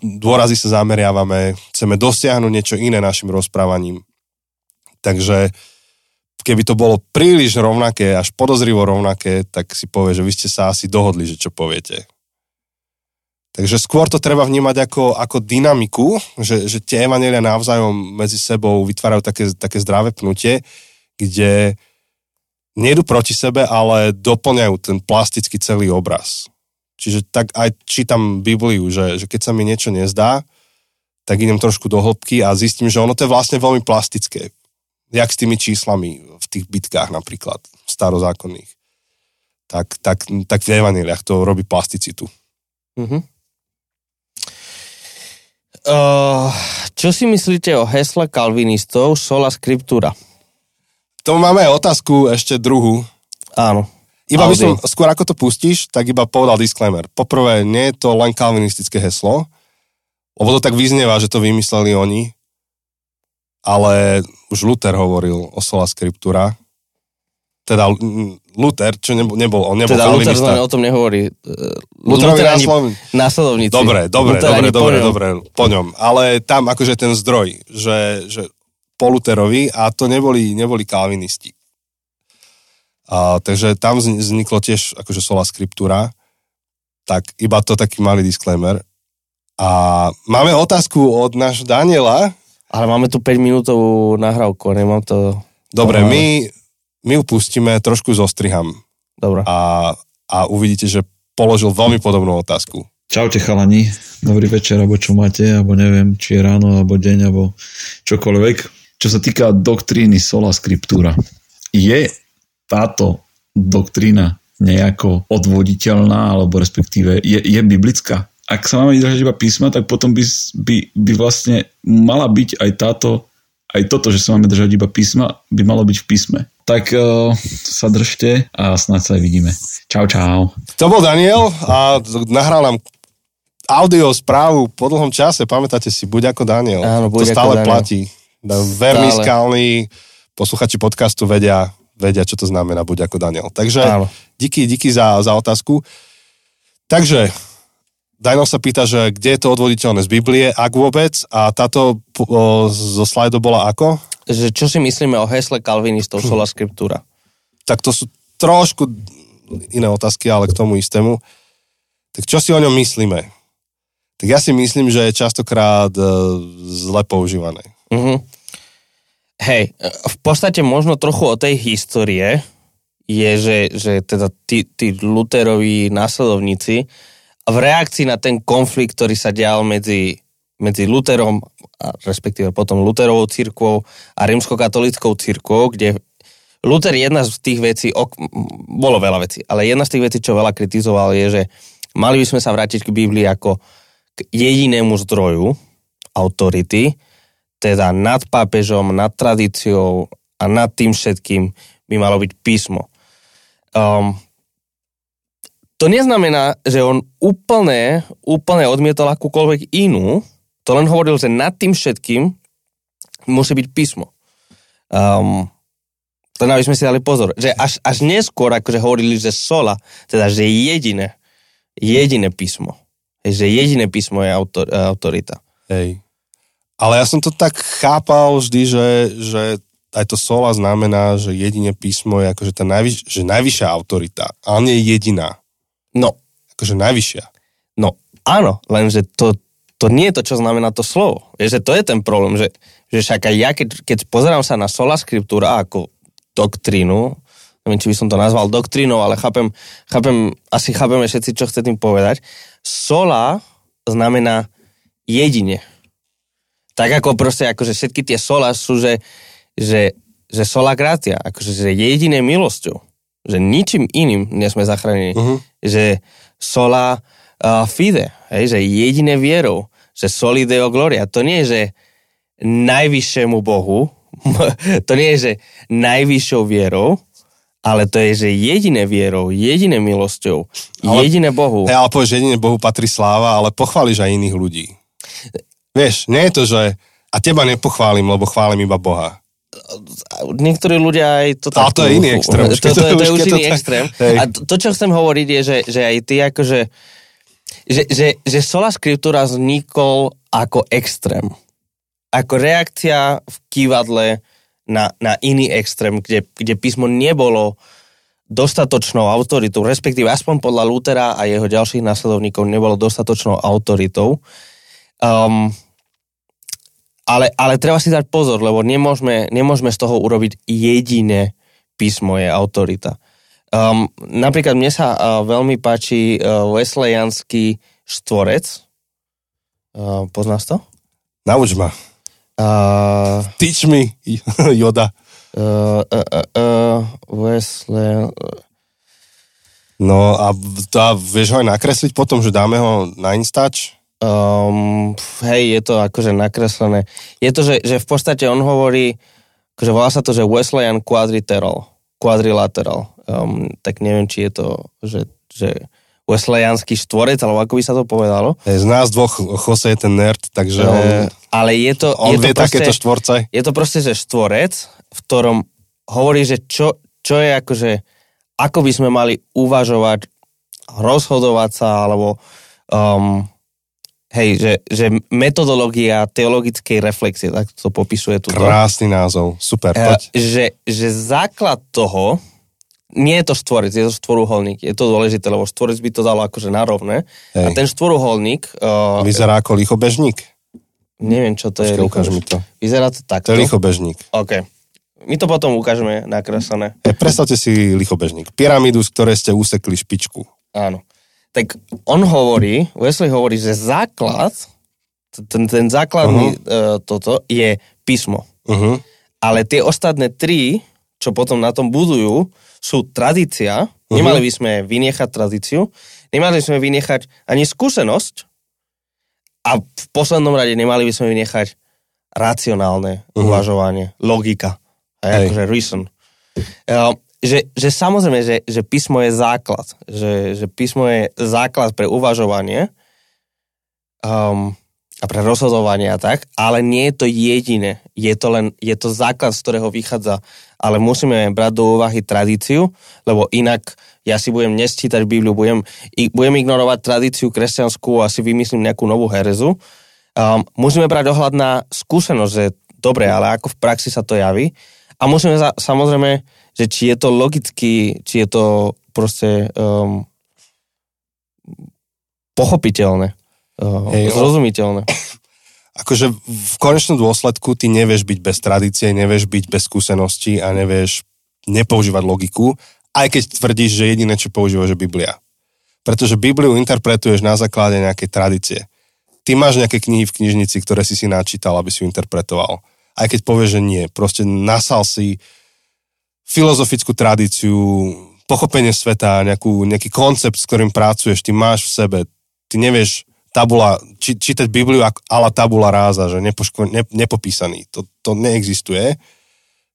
dôrazy sa zameriavame, chceme dosiahnuť niečo iné našim rozprávaním. Takže keby to bolo príliš rovnaké, až podozrivo rovnaké, tak si povie, že vy ste sa asi dohodli, že čo poviete. Takže skôr to treba vnímať ako, ako dynamiku, že, že tie evanelia navzájom medzi sebou vytvárajú také, také zdravé pnutie, kde nejdu proti sebe, ale doplňajú ten plastický celý obraz. Čiže tak aj čítam Bibliu, že, že keď sa mi niečo nezdá, tak idem trošku do hĺbky a zistím, že ono to je vlastne veľmi plastické. Jak s tými číslami v tých bitkách napríklad, starozákonných. Tak, tak, tak v evaniliach to robí plasticitu. Uh-huh. Uh, čo si myslíte o hesle kalvinistov sola scriptura? To máme aj otázku ešte druhú. Áno. Iba by som, skôr ako to pustíš, tak iba povedal disclaimer. Poprvé, nie je to len kalvinistické heslo, lebo to tak vyznieva, že to vymysleli oni, ale už Luther hovoril o sola scriptura, teda Luther, čo nebol, nebol on nebol teda kalvinista. Luther o tom nehovorí. Lutherovi Luther ani následovníci. následovníci. Dobre, dobre, Luther dobre, po dobre, ňom. dobre, po ňom. Ale tam akože ten zdroj, že, že po Lutherovi a to neboli, neboli kalvinisti. A, takže tam vzni- vzniklo tiež akože sola scriptura, tak iba to taký malý disclaimer. A máme otázku od náš Daniela. Ale máme tu 5 minútovú nahrávku, nemám to... Dobre, my, my ju pustíme, trošku zostriham Dobre. a, a uvidíte, že položil veľmi podobnú otázku. Čaute chalani, dobrý večer, alebo čo máte, alebo neviem, či je ráno, alebo deň, alebo čokoľvek. Čo sa týka doktríny sola scriptura, je táto doktrína nejako odvoditeľná, alebo respektíve je, je biblická? Ak sa máme držať iba písma, tak potom by, by, by vlastne mala byť aj táto, aj toto, že sa máme držať iba písma, by malo byť v písme. Tak uh, sa držte a snáď sa aj vidíme. Čau, čau. To bol Daniel a nahral nám audio správu po dlhom čase, pamätáte si, buď ako Daniel. Áno, to buď ako stále Daniel. platí. Veľmi Stále. skalný, posluchači podcastu vedia, vedia, čo to znamená, buď ako Daniel. Takže Áno. díky, díky za, za otázku. Takže, Daniel sa pýta, že kde je to odvoditeľné z Biblie, ak vôbec, a táto o, zo slajdu bola ako? Že čo si myslíme o hesle kalvinistov Hm. [LAUGHS] sola scriptura? tak to sú trošku iné otázky, ale k tomu istému. Tak čo si o ňom myslíme? Tak ja si myslím, že je častokrát e, zle používané. Mhm. Hej, v podstate možno trochu o tej histórie je, že, že teda tí, tí Luteroví následovníci v reakcii na ten konflikt, ktorý sa dial medzi, medzi Luterom, a respektíve potom Luterovou církvou a rímskokatolickou církvou, kde Luther jedna z tých vecí, ok, bolo veľa vecí, ale jedna z tých vecí, čo veľa kritizoval, je, že mali by sme sa vrátiť k Biblii ako k jedinému zdroju autority, teda nad pápežom, nad tradíciou a nad tým všetkým by malo byť písmo. Um, to neznamená, že on úplne, úplne odmietol akúkoľvek inú, to len hovoril, že nad tým všetkým musí byť písmo. Um, len aby sme si dali pozor, že až, až neskôr akože hovorili, že sola, teda že jediné, jediné písmo, že jediné písmo je autor, autorita. Hej. Ale ja som to tak chápal vždy, že, že aj to sola znamená, že jedine písmo je akože tá najvyš, že najvyššia autorita, ale nie jediná. No, Akože najvyššia. No áno, lenže to, to nie je to, čo znamená to slovo. Je, že to je ten problém, že, že však aj ja, keď, keď pozerám sa na sola scriptura ako doktrínu, neviem, či by som to nazval doktrínou, ale chápem, chápem, asi chápeme všetci, čo chce tým povedať. Sola znamená jedine. Tak ako proste, akože všetky tie sola sú, že, že, že sola gratia, akože že jediné milosťou. Že ničím iným nie sme zachránení. Uh-huh. Že sola uh, fide, hej, že jediné vierou, že soli deo gloria. To nie je, že najvyššiemu Bohu, [LAUGHS] to nie je, že najvyššou vierou, ale to je, že jediné vierou, jediné milosťou, Ale- jediné Bohu. Hej, ale povieš, že jedine Bohu patrí sláva, ale pochváliš aj iných ľudí. Vieš, nie je to, že a teba nepochválim, lebo chválim iba Boha. Niektorí ľudia aj to tak... to je iný extrém, To, to, to, to- to, je už to iný tak- extrém. hej. A to, to, čo chcem hovoriť, je, že, že aj ty akože... Že, že, že sola scriptura vznikol ako extrém. Ako reakcia v kývadle na, na iný extrém, kde, kde písmo nebolo dostatočnou autoritou, respektíve aspoň podľa Lutera a jeho ďalších následovníkov nebolo dostatočnou autoritou. Um, ale, ale treba si dať pozor, lebo nemôžeme, nemôžeme z toho urobiť jediné písmo je autorita. Um, napríklad mne sa uh, veľmi páči uh, Wesleyanský štvorec. Uh, poznáš to? Nauč ma. Uh, Teach me, [LAUGHS] Yoda. uh, uh, uh, uh, Wesley... No a, a vieš ho aj nakresliť potom, že dáme ho na Instač? Um, hej, je to akože nakreslené. Je to, že, že v podstate on hovorí, akože volá sa to, že Wesleyan quadriteral, quadrilateral. Um, tak neviem, či je to, že, že Wesleyanský štvorec, alebo ako by sa to povedalo. Z nás dvoch Jose je ten nerd, takže on, Uh, ale je to... on je to vie proste, takéto štvorce. Je to proste, že štvorec, v ktorom hovorí, že čo, čo je akože, ako by sme mali uvažovať, rozhodovať sa, alebo um, hej, že, že metodológia teologickej reflexie, tak to popisuje tu. Krásny názov, super, Eh, poď. že, že základ toho, nie je to štvorec, je to štvoruholník. Je to dôležité, lebo štvorec by to dalo akože narovné. Hej. A ten štvoruholník, uh, Vyzerá ako lichobežník. neviem, čo to je. Počkaj, ukáž mi to. Vyzerá to To takto. je lichobežník. OK. My to potom ukážeme nakreslené. E, predstavte si lichobežník. Pyramídu, z ktorej ste usekli špičku. Áno. Tak on hovorí, Wesley hovorí, že základ, ten, ten základný uh, toto je písmo. Uh-huh. Ale tie ostatné tri, čo potom na tom budujú, sú tradícia. Nemali by sme vynechať tradíciu, nemali by sme vynechať ani skúsenosť a v poslednom rade nemali by sme vynechať racionálne Mhm. uvažovanie, logika, aj akože reason. Uh, že, že samozrejme, že, že písmo je základ, že, že písmo je základ pre uvažovanie um, a pre rozhodovanie a tak, ale nie je to jediné. Je to len, je to základ, z ktorého vychádza. Ale musíme brať do úvahy tradíciu, lebo inak ja si budem nesčítať Bibliu, budem, budem ignorovať tradíciu kresťanskú a si vymyslím nejakú novú herezu. Um, musíme brať ohľad na skúsenosť, že dobre, ale ako v praxi sa to javí. A musíme za, samozrejme, že či je to logicky, či je to proste um, pochopiteľné, uh, Hej, zrozumiteľné. [COUGHS] Akože v konečnom dôsledku ty nevieš byť bez tradície, nevieš byť bez skúseností a nevieš nepoužívať logiku, aj keď tvrdíš, že jediné, čo používaš, je Biblia. Pretože Bibliu interpretuješ na základe nejakej tradície. Ty máš nejaké knihy v knižnici, ktoré si si načítal, aby si ju interpretoval. Aj keď povieš, že nie. Proste nasal si filozofickú tradíciu, pochopenie sveta, nejakú, nejaký koncept, s ktorým pracuješ, ty máš v sebe. Ty nevieš tabula, či, čítať Bibliu ak- ala tabula ráza, že nepoško, ne, nepopísaný. To, to neexistuje.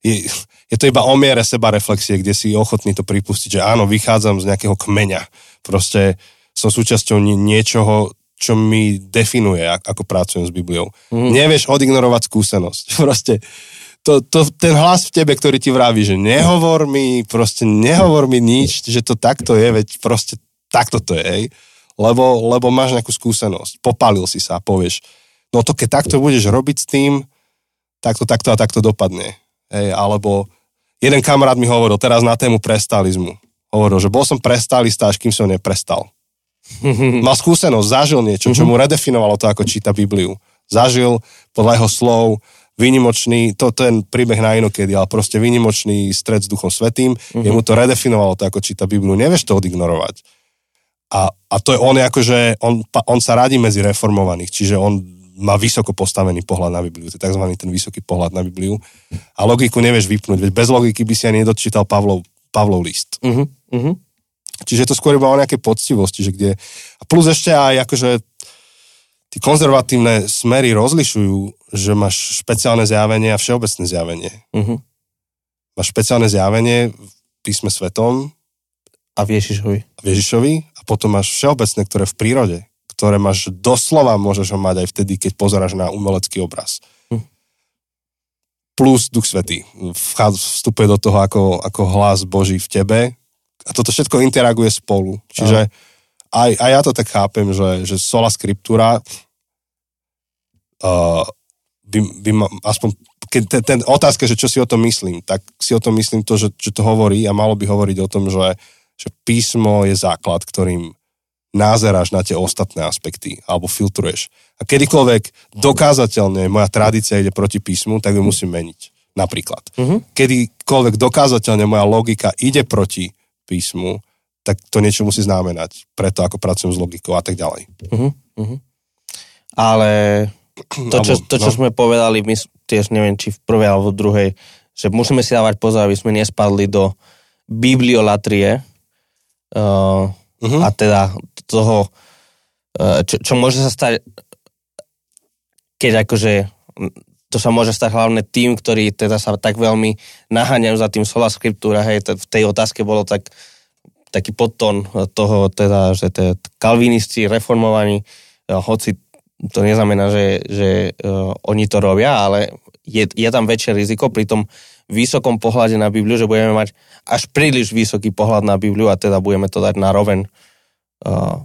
Je, je to iba o miere seba reflexie, kde si ochotný to pripustiť, že áno, vychádzam z nejakého kmeňa. Proste som súčasťou nie, niečoho, čo mi definuje, ak- ako pracujem s Bibliou. Mm. Nevieš odignorovať skúsenosť. [LAUGHS] Proste to, to, ten hlas v tebe, ktorý ti vraví, že nehovor mi, proste nehovor mi nič, že to takto je, veď proste takto to je. Lebo, lebo máš nejakú skúsenosť, popálil si sa a povieš, no to keď takto budeš robiť s tým, takto, takto a takto dopadne. Hej, alebo jeden kamarát mi hovoril teraz na tému prestalizmu. Hovoril, že bol som prestalista, až kým som neprestal. [LAUGHS] Mal skúsenosť, zažil niečo, čo mu redefinovalo to, ako číta Bibliu. Zažil podľa jeho slov výnimočný, to ten príbeh na inokedy, ale proste výnimočný stred s Duchom Svetým, mm-hmm. jemu to redefinovalo to, ako číta Bibliu. Nevieš to odignorovať. A, a to je on akože, on, on sa radí medzi reformovaných, čiže on má vysoko postavený pohľad na Bibliu, to je tzv. ten vysoký pohľad na Bibliu. A logiku nevieš vypnúť, veď bez logiky by si ani nedočítal Pavlov, Pavlov list. Uh-huh, uh-huh. Čiže je to skôr iba o nejakej poctivosti, že kde... A plus ešte aj akože tí konzervatívne smery rozlišujú, že máš špeciálne zjavenie a všeobecné zjavenie. Uh-huh. Máš špeciálne zjavenie v písme svetom, A v Ježišovi. v Ježišovi a potom máš všeobecné, ktoré v prírode, ktoré máš doslova, môžeš ho mať aj vtedy, keď pozeráš na umelecký obraz. Hm. Plus Duch Svetý vstupuje do toho ako, ako hlas Boží v tebe a toto všetko interaguje spolu. Čiže aj, aj ja to tak chápem, že, že sola scriptura uh, by, by ma, aspoň keď ten, ten otázka, že čo si o tom myslím, tak si o tom myslím to, že, že to hovorí a malo by hovoriť o tom, že, že písmo je základ, ktorým názeráš na tie ostatné aspekty alebo filtruješ. A kedykoľvek dokázateľne moja tradícia ide proti písmu, tak ju musím meniť. Napríklad. Uh-huh. Kedykoľvek dokázateľne moja logika ide proti písmu, tak to niečo musí znamenať. Preto ako pracujem s logikou a tak ďalej. Uh-huh. Uh-huh. Ale to, čo, to, čo no. sme povedali, my tiež neviem, či v prvej alebo v druhej, že musíme si dávať pozor, aby sme nespadli do bibliolatrie uh, uh-huh. a teda toho, uh, čo, čo môže sa stať, keď akože to sa môže stať hlavne tým, ktorí teda sa tak veľmi naháňajú za tým sola scriptura, hej, v tej otázke bolo tak taký podton toho, teda, že te, kalvinisti reformovaní, hoci to neznamená, že, že uh, oni to robia, ale je, je tam väčšie riziko pri tom vysokom pohľade na Bibliu, že budeme mať až príliš vysoký pohľad na Bibliu a teda budeme to dať na roven uh,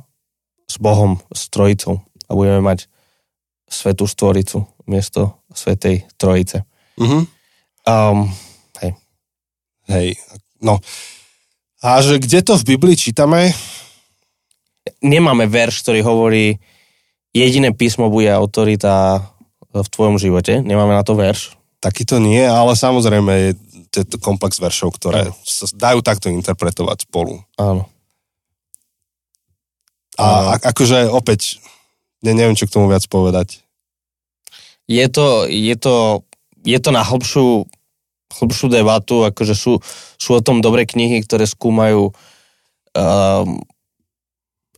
s Bohom, s Trojicou a budeme mať Svetú Stvoricu miesto Svetej Trojice. Mm-hmm. Um, hej. Hej, no. A že kde to v Biblii čítame? Nemáme verš, ktorý hovorí, jediné písmo bude autorita v tvojom živote. Nemáme na to verš. Taký to nie, ale samozrejme je to komplex veršov, ktoré sa dajú takto interpretovať spolu. Áno. A, a akože opäť, ne, neviem, čo k tomu viac povedať. Je to, je to, je to na hlbšiu, hlbšiu debatu, akože sú, sú o tom dobré knihy, ktoré skúmajú um,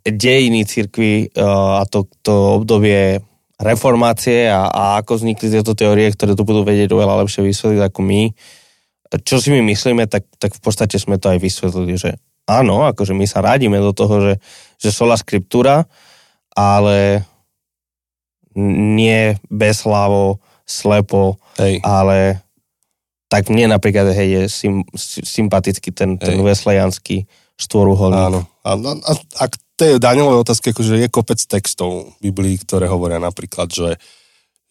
dejiny cirkvi uh, a to, to obdobie reformácie a, a ako vznikli tieto teórie, ktoré to budú vedieť oveľa lepšie vysvetliť ako my. Čo si my myslíme, tak, tak v podstate sme to aj vysvetlili, že áno, akože my sa radíme do toho, že, že sola skriptúra, ale nie bezhlavo, slepo, hej. ale tak mne napríklad hej, je sym, sympatický ten, ten veslejanský štvoruholník. Áno. A, a, a, ak tej Danielovej otázke, akože je kopec textov v Biblii, ktoré hovoria napríklad, že,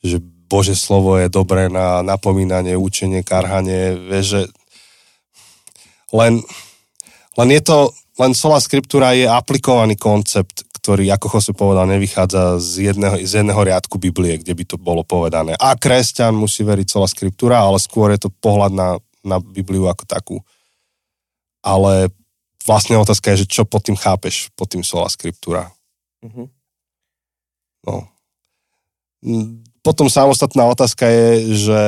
že Bože slovo je dobré na napomínanie, učenie, karhanie, vieš, že len, len je to, len sola skriptúra je aplikovaný koncept, ktorý, ako Jose povedal, nevychádza z jedného, z jedného riadku Biblie, kde by to bolo povedané. A kresťan musí veriť sola skriptúra, ale skôr je to pohľad na, na Bibliu ako takú. Ale vlastne otázka je, že čo pod tým chápeš, pod tým sola skriptúra. Mm-hmm. No. Mm, potom samostatná otázka je, že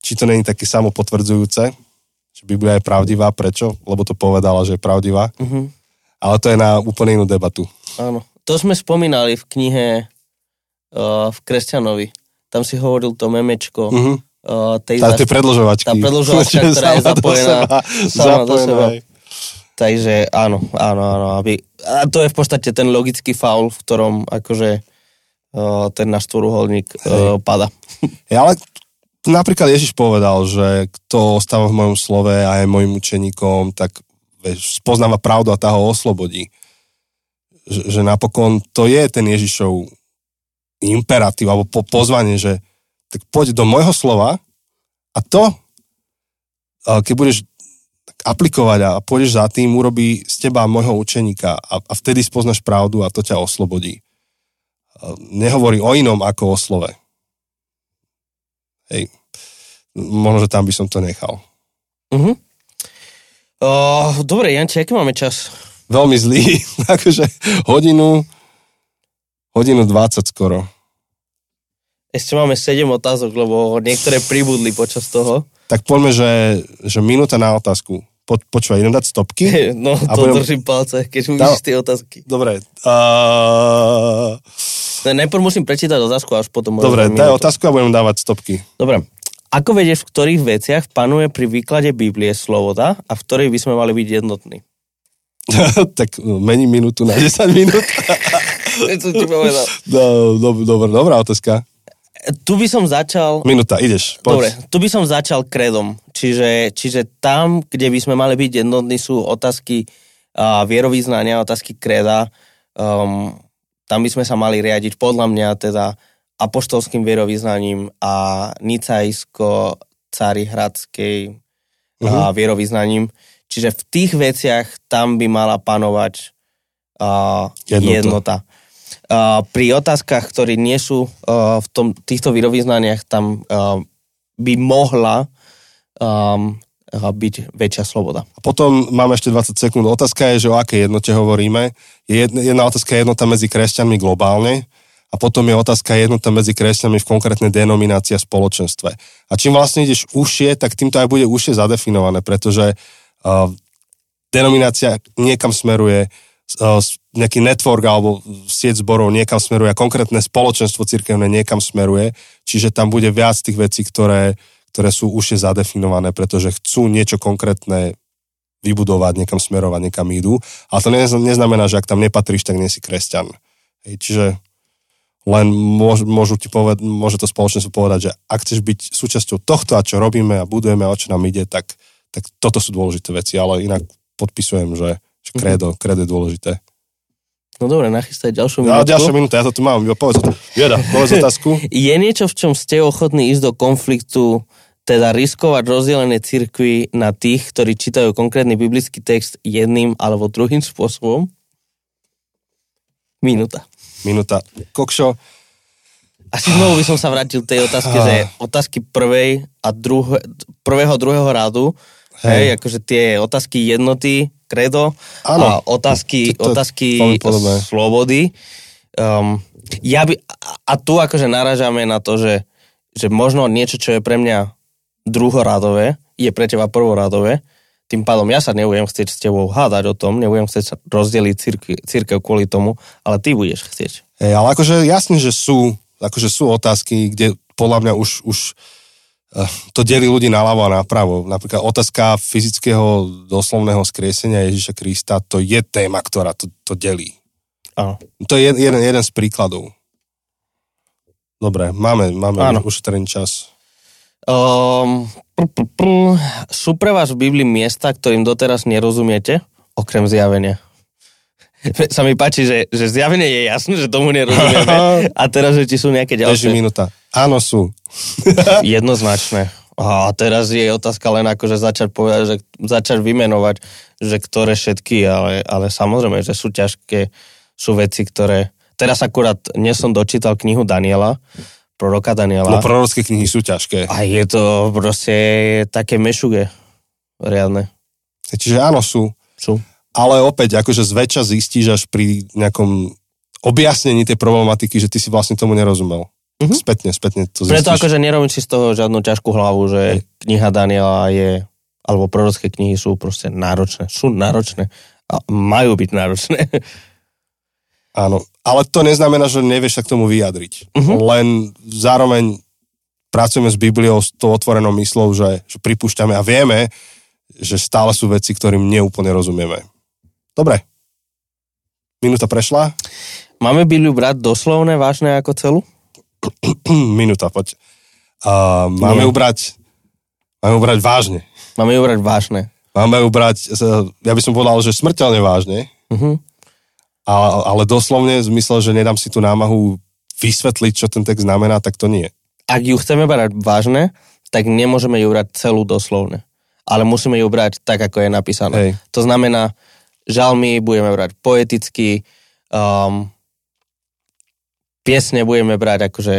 či to není také samopotvrdzujúce, že Biblia je pravdivá, prečo? Lebo to povedala, že je pravdivá. Mm-hmm. Ale to je na úplne inú debatu. Áno. To sme spomínali v knihe uh, v Kresťanovi. Tam si hovoril to memečko. Mm-hmm. Uh, tej tá, zaš... predlžovačky. Tá predlžovačka, [LAUGHS] ktorá je zapojená do seba. Sama do seba. Takže áno, áno, áno. Aby, a to je v podstate ten logický faul, v ktorom akože uh, ten náš tvoruholník uh, pada. Ja, ale napríklad Ježiš povedal, že kto ostáva v mojom slove a je mojim učeníkom, tak vieš, spoznáva pravdu a tá ho oslobodí. Že, že napokon to je ten Ježišov imperatív alebo po, pozvanie, že tak poď do môjho slova a to, keď budeš aplikovať a pôjdeš za tým, urobí z teba môjho učeníka a, a vtedy spoznaš pravdu a to ťa oslobodí. Nehovorí o inom ako o slove. Hej. Možno, že tam by som to nechal. Uh-huh. Uh, dobre, Janči, aký máme čas? Veľmi zlý. [LAUGHS] akože hodinu, hodinu 20 skoro. Ešte máme 7 otázok, lebo niektoré pribudli počas toho. Tak poďme, že, že minúta na otázku po, počúvaj, idem dať stopky. [LAUGHS] No, to budem... držím palce, keď uvidíš tie otázky. Dobre. Uh... Najprv musím prečítať otázku, až potom... Dobre, daj otázku a budem dávať stopky. Dobre. Ako vedieš, v ktorých veciach panuje pri výklade Biblie sloboda a v ktorej by sme mali byť jednotní? [LAUGHS] tak mení minútu na 10 minút. [LAUGHS] Čo ti povedal? No, do, do, dobrá otázka. Tu by som začal... Minúta, ideš. Poď. Dobre, tu by som začal kredom. Čiže, čiže tam, kde by sme mali byť jednotní, sú otázky uh, vierovýznania, otázky kreda. Um, tam by sme sa mali riadiť podľa mňa teda apoštolským vierovýznaním a nicajsko-carihradskej uh-huh. Mhm. vierovýznaním. Čiže v tých veciach tam by mala panovať a, Jednota. jednota. A, pri otázkach, ktoré nie sú a, v tom, týchto vierovýznaniach, tam a, by mohla um, byť väčšia sloboda. A potom máme ešte 20 sekúnd. Otázka je, že o akej jednote hovoríme. Je jedna, jedna otázka je jednota medzi kresťanmi globálne a potom je otázka jednota medzi kresťanmi v konkrétnej denominácii a spoločenstve. A čím vlastne ideš užšie, tak týmto aj bude užšie zadefinované, pretože uh, denominácia niekam smeruje, uh, nejaký network alebo sieť zborov niekam smeruje a konkrétne spoločenstvo cirkevné niekam smeruje, čiže tam bude viac tých vecí, ktoré, ktoré sú užšie zadefinované, pretože chcú niečo konkrétne vybudovať, niekam smerovať, niekam idú. Ale to nez- neznamená, že ak tam nepatríš, tak nie si kresťan. Hej, čiže len môž, môžu ti povedať, môže to spoločenstvo povedať, že ak chceš byť súčasťou tohto a čo robíme a budujeme a o čo nám ide, tak, tak toto sú dôležité veci, ale inak podpisujem, že, že kredo, kredo je dôležité. No dobre, nachystaj ďalšiu No, minútku. ďalšia minúta, ja to tu mám, povedz, Jeda, povedz otázku. [LAUGHS] Je niečo, v čom ste ochotní ísť do konfliktu, teda riskovať rozdelené cirkvy na tých, ktorí čítajú konkrétny biblický text jedným alebo druhým [LAUGHS] spôsobom? Minúta. Minúta. Kokšo, Asi znovu by som sa vrátil k tej otázke, Ah. že otázky prvej a druhé, prvého, druhého rádu, hej. hej, akože tie otázky jednoty, kredo Áno. a otázky, To- to- otázky slobody. Um, ja by, a- a tu akože naražame na to, že, že možno niečo, čo je pre mňa druhoradové, je pre teba prvoradové, tým pádom ja sa nebudem chcieť s tebou hádať o tom, nebudem chcieť rozdeliť církev, církev kvôli tomu, ale ty budeš chcieť. Hej, ale akože jasne, že sú, akože sú otázky, kde podľa mňa už, už eh, to delí ľudí naľavo a napravo. Napríklad otázka fyzického doslovného skriesenia Ježiša Krista, to je téma, ktorá to, to delí. Áno. To je jeden, jeden z príkladov. Dobre, máme, máme Áno. už ten čas. Um, pr, pr, pr, sú pre vás v Biblii miesta, ktorým doteraz nerozumiete, okrem zjavenia? [LAUGHS] Sa mi páči, že, že zjavenie je jasné, že tomu nerozumieme. [LAUGHS] A teraz, že či sú nejaké ďalšie minúta. Áno, sú. [LAUGHS] jednoznačné. A teraz je otázka len akože začať povedať, že začať vymenovať, že ktoré všetky, ale, ale samozrejme, že sú ťažké, sú veci, ktoré... Teraz akurát nie som dočítal knihu Daniela, proroka Daniela. No prorocké knihy sú ťažké. A je to proste také mešuge. Riadne. Čiže áno, sú. Sú. Ale opäť, akože zväčša zistíš až pri nejakom objasnení tej problematiky, že ty si vlastne tomu nerozumel. Mhm. Spätne, spätne to zistíš. Preto akože nerobím si z toho žiadnu ťažkú hlavu, že kniha Daniela je, alebo prorocké knihy sú proste náročné. Sú náročné. A majú byť náročné. [LAUGHS] Áno, ale to neznamená, že nevieš sa k tomu vyjadriť. Mhm. Len zároveň pracujeme s Bibliou s tou otvorenou myslou, že, že pripúšťame a vieme, že stále sú veci, ktorým neúplne rozumieme. Dobre. Minúta prešla? Máme Bibliu brať doslovne, vážne ako celú? [CLEARS THROAT] Minúta, poď. A máme ju brať máme ju brať vážne. Máme ju brať vážne. Máme ju brať, ja by som povedal, že smrteľne vážne, Uh-huh. Ale, ale doslovne v zmysle, že nedám si tú námahu vysvetliť, čo ten text znamená, tak to nie. Ak ju chceme brať vážne, tak nemôžeme ju brať celú doslovne. Ale musíme ju brať tak, ako je napísané. Hej. To znamená, žalmy budeme brať poeticky, um, piesne budeme brať akože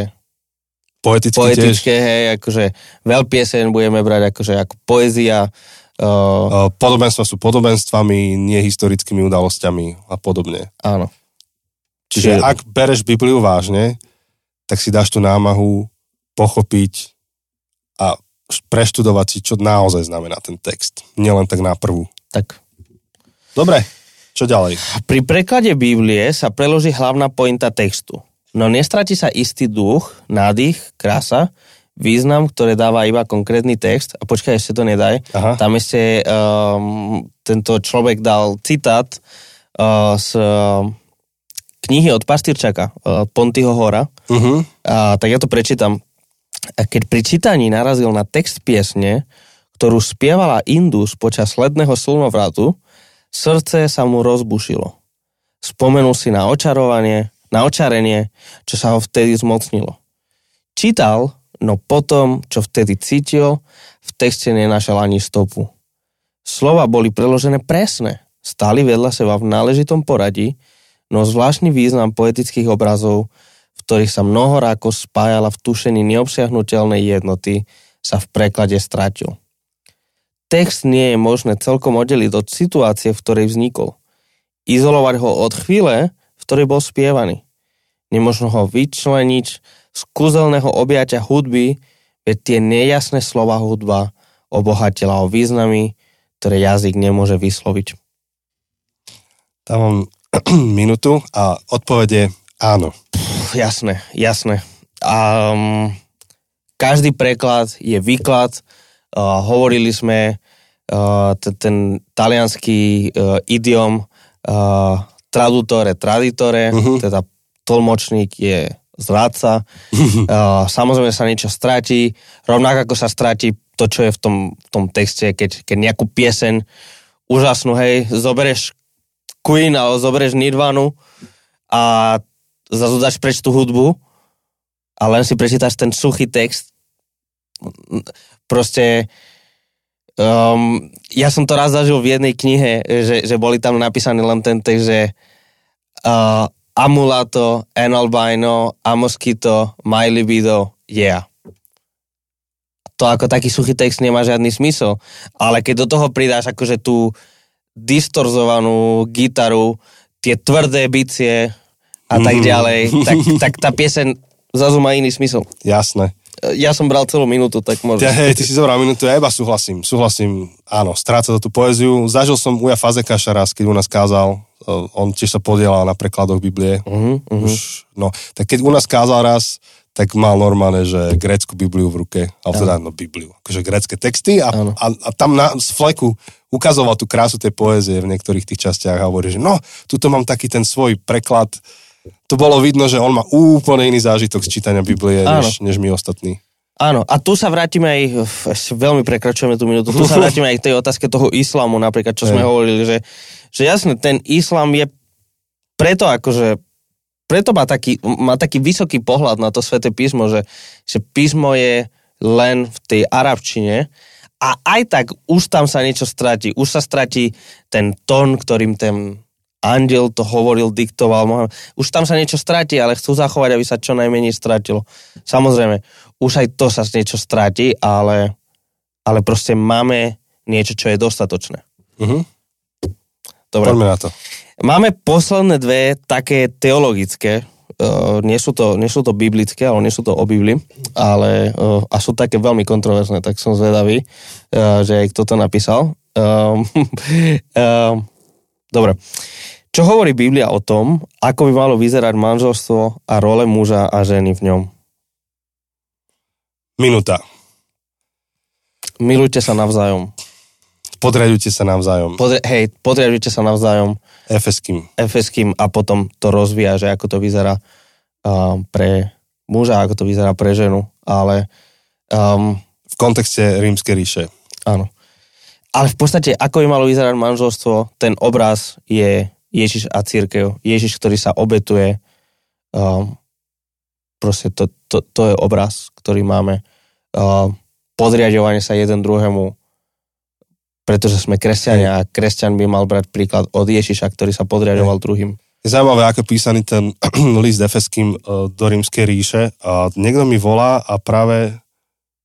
Poeticky, tiež. poetické, hej, akože veľpieseň budeme brať akože ako poézia, uh, Uh, Podobenstva sú podobenstvami, nie historickými udalosťami a podobne. áno. Čiže Čiže- ak bereš Bibliu vážne, tak si dáš tú námahu pochopiť a preštudovať si, čo naozaj znamená ten text. Nielen tak na prvú. Tak. Dobre, čo ďalej? Pri preklade Biblie sa preloží hlavná pointa textu. No nestratí sa istý duch, nádych, krása, význam, ktoré dáva iba konkrétny text. A počkaj, ešte to nedaj. Aha. Tam ešte um, tento človek dal citát uh, z uh, knihy od Pastýrčaka, uh, Pontyho Hora. Uh-huh. A, tak ja to prečítam. A keď pri čítaní narazil na text piesne, ktorú spievala Indus počas ledného slnovratu, srdce sa mu rozbušilo. Spomenul si na očarovanie, na očarenie, čo sa ho vtedy zmocnilo. Čítal, no potom, čo vtedy cítil, v texte nenašal ani stopu. Slova boli preložené presne, stáli vedľa seba v náležitom poradí, no zvláštny význam poetických obrazov, v ktorých sa mnohoráko spájala v tušení neobsiahnutelnej jednoty, sa v preklade stratil. Text nie je možné celkom oddeliť od situácie, v ktorej vznikol. Izolovať ho od chvíle, v ktorej bol spievaný. Nemožno ho vyčleniť z kúzelného objatia hudby, veď tie nejasné slova hudba obohatila o významy, ktoré jazyk nemôže vysloviť. Dávam [CLEARS THROAT] minútu a odpovede áno. Pff, jasné, jasné. Um, každý preklad je výklad. Uh, hovorili sme uh, ten, ten talianský uh, idiom uh, tradutore, traditore, uh-huh. teda tlmočník je zrádca. uh, [LAUGHS] samozrejme sa niečo stratí, rovnako ako sa stratí to, čo je v tom, v tom texte, keď, keď nejakú pieseň úžasnú, hej, zoberieš Queen alebo zoberieš Nirvanu a zase dáš preč tú hudbu a len si prečítaš ten suchý text. Proste um, ja som to raz zažil v jednej knihe, že, že boli tam napísané len ten text, že uh, Amulato, Enalbino, Amoskito, My Libido, yeah. To ako taký suchý text nemá žiadny smysel. Ale keď do toho pridáš akože tú distorzovanú gitaru, tie tvrdé bicie a tak Mhm. ďalej, tak, [LAUGHS] tak tá pieseň zrazu má iný smysel. Jasné. Ja som bral celú minútu, tak možno. Ja, hej, ty si zobral minútu, ja iba súhlasím. Súhlasím, áno, stráca to tú poéziu. Zažil som Uja Fazekaša raz, keď u nás kázal. Uh, On tiež sa podielal na prekladoch Biblie. Uh-huh, uh-huh. Už, no, tak keď u nás kázal raz, tak mal normálne, že grécku Bibliu v ruke, alebo teda no Bibliu, akože grécké texty a, a, a tam na, z fleku ukazoval tú krásu tej poézie v niektorých tých častiach a hovorí, že no, tuto mám taký ten svoj preklad. To bolo vidno, že on má úplne iný zážitok z čítania Biblie, než, než my ostatní. Áno, a tu sa vrátime aj, ešte veľmi prekračujeme tú minútu, tu sa [LAUGHS] vrátime aj k tej otázke toho islamu napríklad, čo sme hovorili, že, že jasne, ten islam je preto akože, preto má taký, má taký vysoký pohľad na to sväté písmo, že, že písmo je len v tej arabčine a aj tak už tam sa niečo stratí, už sa stratí ten tón, ktorým ten andiel to hovoril, diktoval, už tam sa niečo stratí, ale chcú zachovať, aby sa čo najmenej stratilo. Samozrejme, už aj to sa niečo stratí, ale, ale proste máme niečo, čo je dostatočné. Mhm. Dobre. Poďme na to. Máme posledné dve také teologické, uh, nie, sú to, nie sú to biblické, ale nie sú to o Biblii, ale uh, a sú také veľmi kontroverzné, tak som zvedavý, uh, že kto to napísal. Um, [LAUGHS] um, dobre. Čo hovorí Biblia o tom, ako by malo vyzerať manželstvo a role muža a ženy v ňom? Minúta. Milujte sa navzájom. Podriadujte sa navzájom. Podri- hej, podriadujte sa navzájom Efeským. efeským a potom to rozvíja, že ako to vyzerá um, pre muža, ako to vyzerá pre ženu, ale um, V kontexte rímskej ríše. áno. Ale v podstate, ako by malo vyzerať manželstvo, ten obraz je Ježiš a církev. Ježiš, ktorý sa obetuje, um, proste to, to, to je obraz, ktorý máme. Um, podriadovanie sa jeden druhému, pretože sme kresťania a kresťan by mal brať príklad od Ježiša, ktorý sa podriadoval druhým. Je zaujímavé, ako písaný ten [CLEARS THROAT] list Efeským e, do rímskej ríše. A niekto mi volá a práve,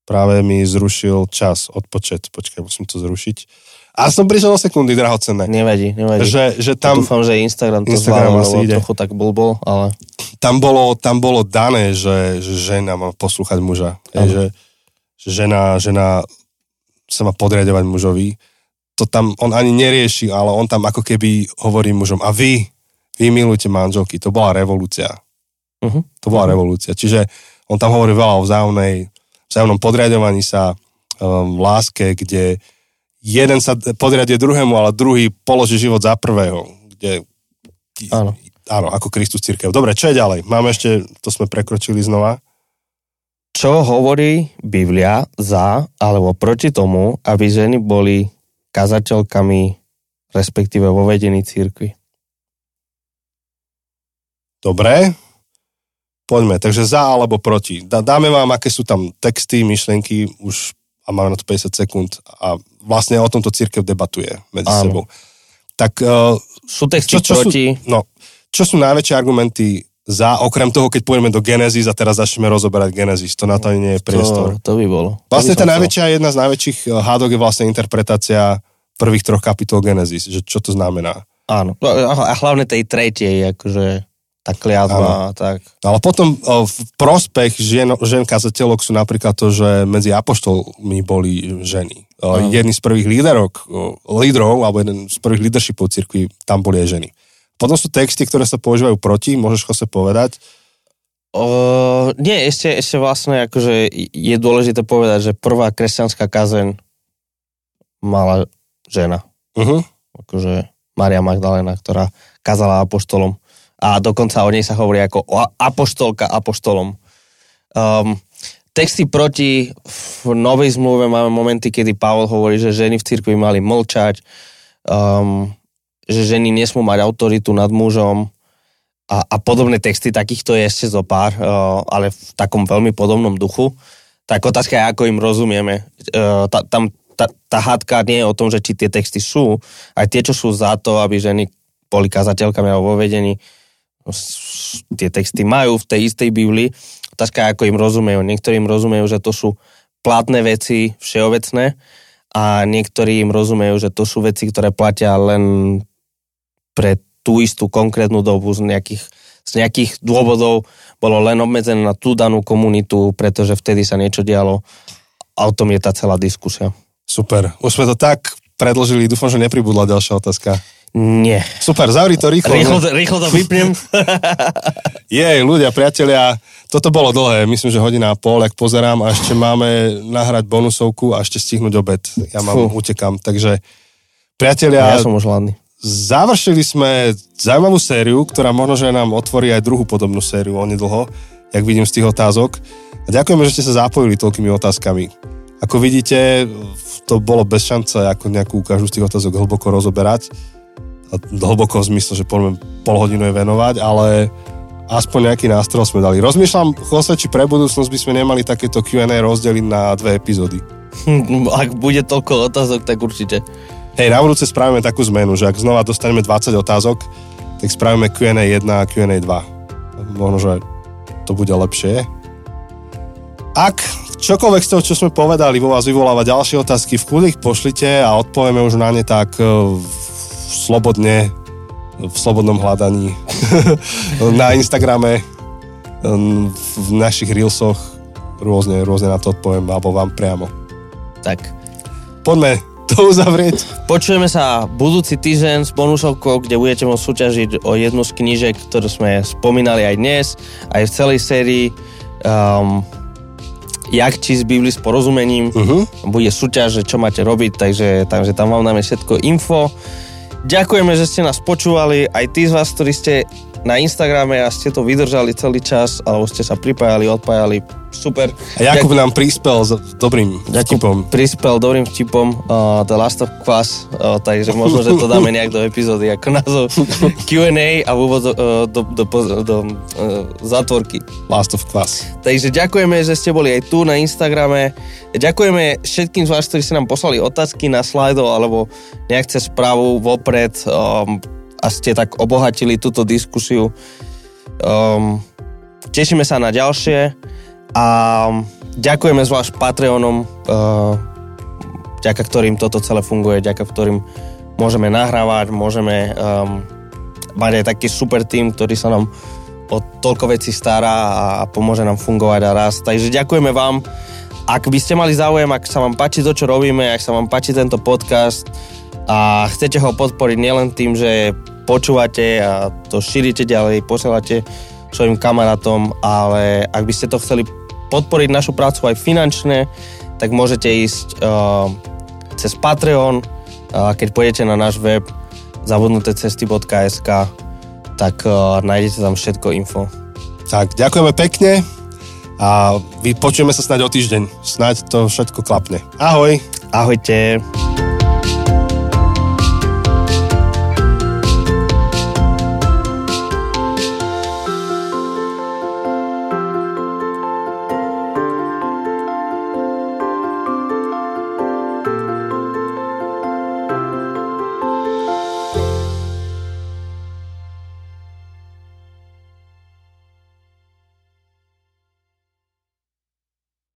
práve mi zrušil čas, odpočet. Počkaj, musím to zrušiť. A som prišiel o sekundy, drahocenné. Nevadí, nevadí. Že, že Tam, Dúfam, že Instagram to Instagram zvládol, asi ide. trochu tak blbol, ale tam, bolo, tam bolo dané, že, že žena má poslúchať muža. Je, že, že žena, žena sa má podriadovať mužovi. To tam on ani nerieši, ale on tam ako keby hovorí mužom, a vy, vy milujte manželky. To bola revolúcia. uh-huh. To bola revolúcia. Čiže on tam hovorí veľa o vzájomnej, vzájomnom podriadovaní sa, um, láske, kde jeden sa podriaduje druhému, ale druhý položí život za prvého. Kde, Áno. áno, ako Kristus církev. Dobre, čo je ďalej? Máme ešte, to sme prekročili znova. Čo hovorí Biblia za alebo proti tomu, aby ženy boli kazateľkami, respektíve vo vedení církvy? Dobre. Poďme, takže za alebo proti. Dá, dáme vám, aké sú tam texty, myšlienky, už a máme na to 50 sekúnd a vlastne o tomto církev debatuje medzi Áno. sebou. Tak uh, Sú texty čo, čo, proti... sú, no, čo sú najväčšie argumenty za, okrem toho, keď pôjdeme do Genesis a teraz začneme rozoberať Genesis, to na to nie je priestor. To, to by bolo. To Vlastne by tá najväčšia, jedna z najväčších eh, hádok je vlastne interpretácia prvých troch kapitol Genesis, že čo to znamená. Áno. A hlavne tej tretej, akože tá kliatba a tak. No ale potom o, v prospech žien, žen kazateľok sú napríklad to, že medzi apoštolmi boli ženy. Áno. jedni z prvých líderok, lídrov, alebo jeden z prvých leadershipov cirkvi, tam boli aj ženy. Potom sú texty, ktoré sa používajú proti, môžeš Jose povedať. O, nie, ešte, ešte vlastne akože je dôležité povedať, že prvá kresťanská kazeň mala žena. Uh-huh. Akože Maria Magdalena, ktorá kazala apoštolom. A dokonca o nej sa hovorí ako apoštolka apoštolom. Um, texty proti v novej zmluve máme momenty, kedy Pavol hovorí, že ženy v cirkvi mali mlčať, um, že ženy nesmú mať autoritu nad mužom a, a podobné texty, takýchto je ešte zo pár, uh, ale v takom veľmi podobnom duchu. Tak otázka je, ako im rozumieme. Uh, ta, tam tá, tá hádka nie je o tom, že či tie texty sú, aj tie, čo sú za to, aby ženy boli kazateľkami alebo vo vedení, tie texty majú v tej istej Biblii. Otázka je, ako im rozumejú. Niektorí im rozumejú, že to sú platné veci všeobecné a niektorí im rozumejú, že to sú veci, ktoré platia len pre tú istú konkrétnu dobu z nejakých, z nejakých dôvodov bolo len obmedzené na tú danú komunitu, pretože vtedy sa niečo dialo a o tom je tá celá diskusia. Super. Už sme to tak predložili, dúfam, že nepribudla ďalšia otázka. Nie. Super, zavri to rýchlo. Rýchlo, rýchlo to vypnem. [LAUGHS] Jej, ľudia, priatelia, toto bolo dlhé, myslím, že hodina a pol, ak pozerám a ešte máme nahrať bonusovku a ešte stihnúť obed. Ja mám, Fú. utekam, takže priatelia, ja som už hladný. Završili sme zaujímavú sériu, ktorá možno, že nám otvorí aj druhú podobnú sériu onedlho, jak vidím z tých otázok. A ďakujeme, že ste sa zapojili toľkými otázkami. Ako vidíte, to bolo bez šance ako nejakú každú z tých otázok hlboko rozoberať. Hlboko v zmysle, že poďme pol hodinu je venovať, ale aspoň nejaký nástroj sme dali. Rozmýšľam, Jose, či pre budúcnosť by sme nemali takéto Q&A rozdeliť na dve epizódy. Ak bude toľko otázok, tak určite. Hej, na budúce spravíme takú zmenu, že ak znova dostaneme 20 otázok, tak spravíme Q&A 1 a Q&A 2. Možno, že to bude lepšie. Ak čokoľvek z toho, čo sme povedali, vo vás vyvoláva ďalšie otázky, v kľude ich pošlite a odpovieme už na ne tak v- slobodne, v slobodnom hľadaní [LAUGHS] na Instagrame, em, v našich reelsoch rôzne, rôzne na to odpoviem, alebo vám priamo. Tak. Poďme to uzavrieť. Počujeme sa budúci týždeň s bonusovkou, kde budete môcť súťažiť o jednu z knížek, ktorú sme spomínali aj dnes, aj v celej sérii. Um, jak či z Bibli s porozumením. Uh-huh. Bude súťaž, že čo máte robiť, takže, takže tam vám dáme všetko info. Ďakujeme, že ste nás počúvali, aj tí z vás, ktorí ste na Instagrame a ste to vydržali celý čas, alebo ste sa pripájali, odpájali, super. A Jakub nám prispel s dobrým Jakub vtipom. prispel dobrým vtipom uh, The Last of Us, uh, takže možno, že to dáme nejak do epizódy ako názov [LAUGHS] Q&A a úvod uh, do, do, do, do uh, zátvorky. Last of Us. Takže ďakujeme, že ste boli aj tu na Instagrame. Ďakujeme všetkým z vás, ktorí ste nám poslali otázky na slajdo alebo nejak cez správu vopred um, a ste tak obohatili túto diskusiu. Um, tešíme sa na ďalšie a ďakujeme zvlášť Patreonom, uh, ďaká ktorým toto celé funguje, ďaká ktorým môžeme nahrávať, môžeme um, mať aj taký super tým, ktorý sa nám o toľko vecí stará a pomôže nám fungovať a rast. Takže ďakujeme vám. Ak by ste mali záujem, ak sa vám páči to, čo robíme, ak sa vám páči tento podcast a chcete ho podporiť nielen tým, že počúvate a to šírite ďalej, posielate svojim kamarátom, ale ak by ste to chceli podporiť našu prácu aj finančne, tak môžete ísť uh, cez Patreon, uh, keď pôjdete na náš web zabudnutecesty.sk tak uh, nájdete tam všetko info. Tak, ďakujeme pekne a vy počujeme sa snáď o týždeň. Snáď to všetko klapne. Ahoj! Ahojte.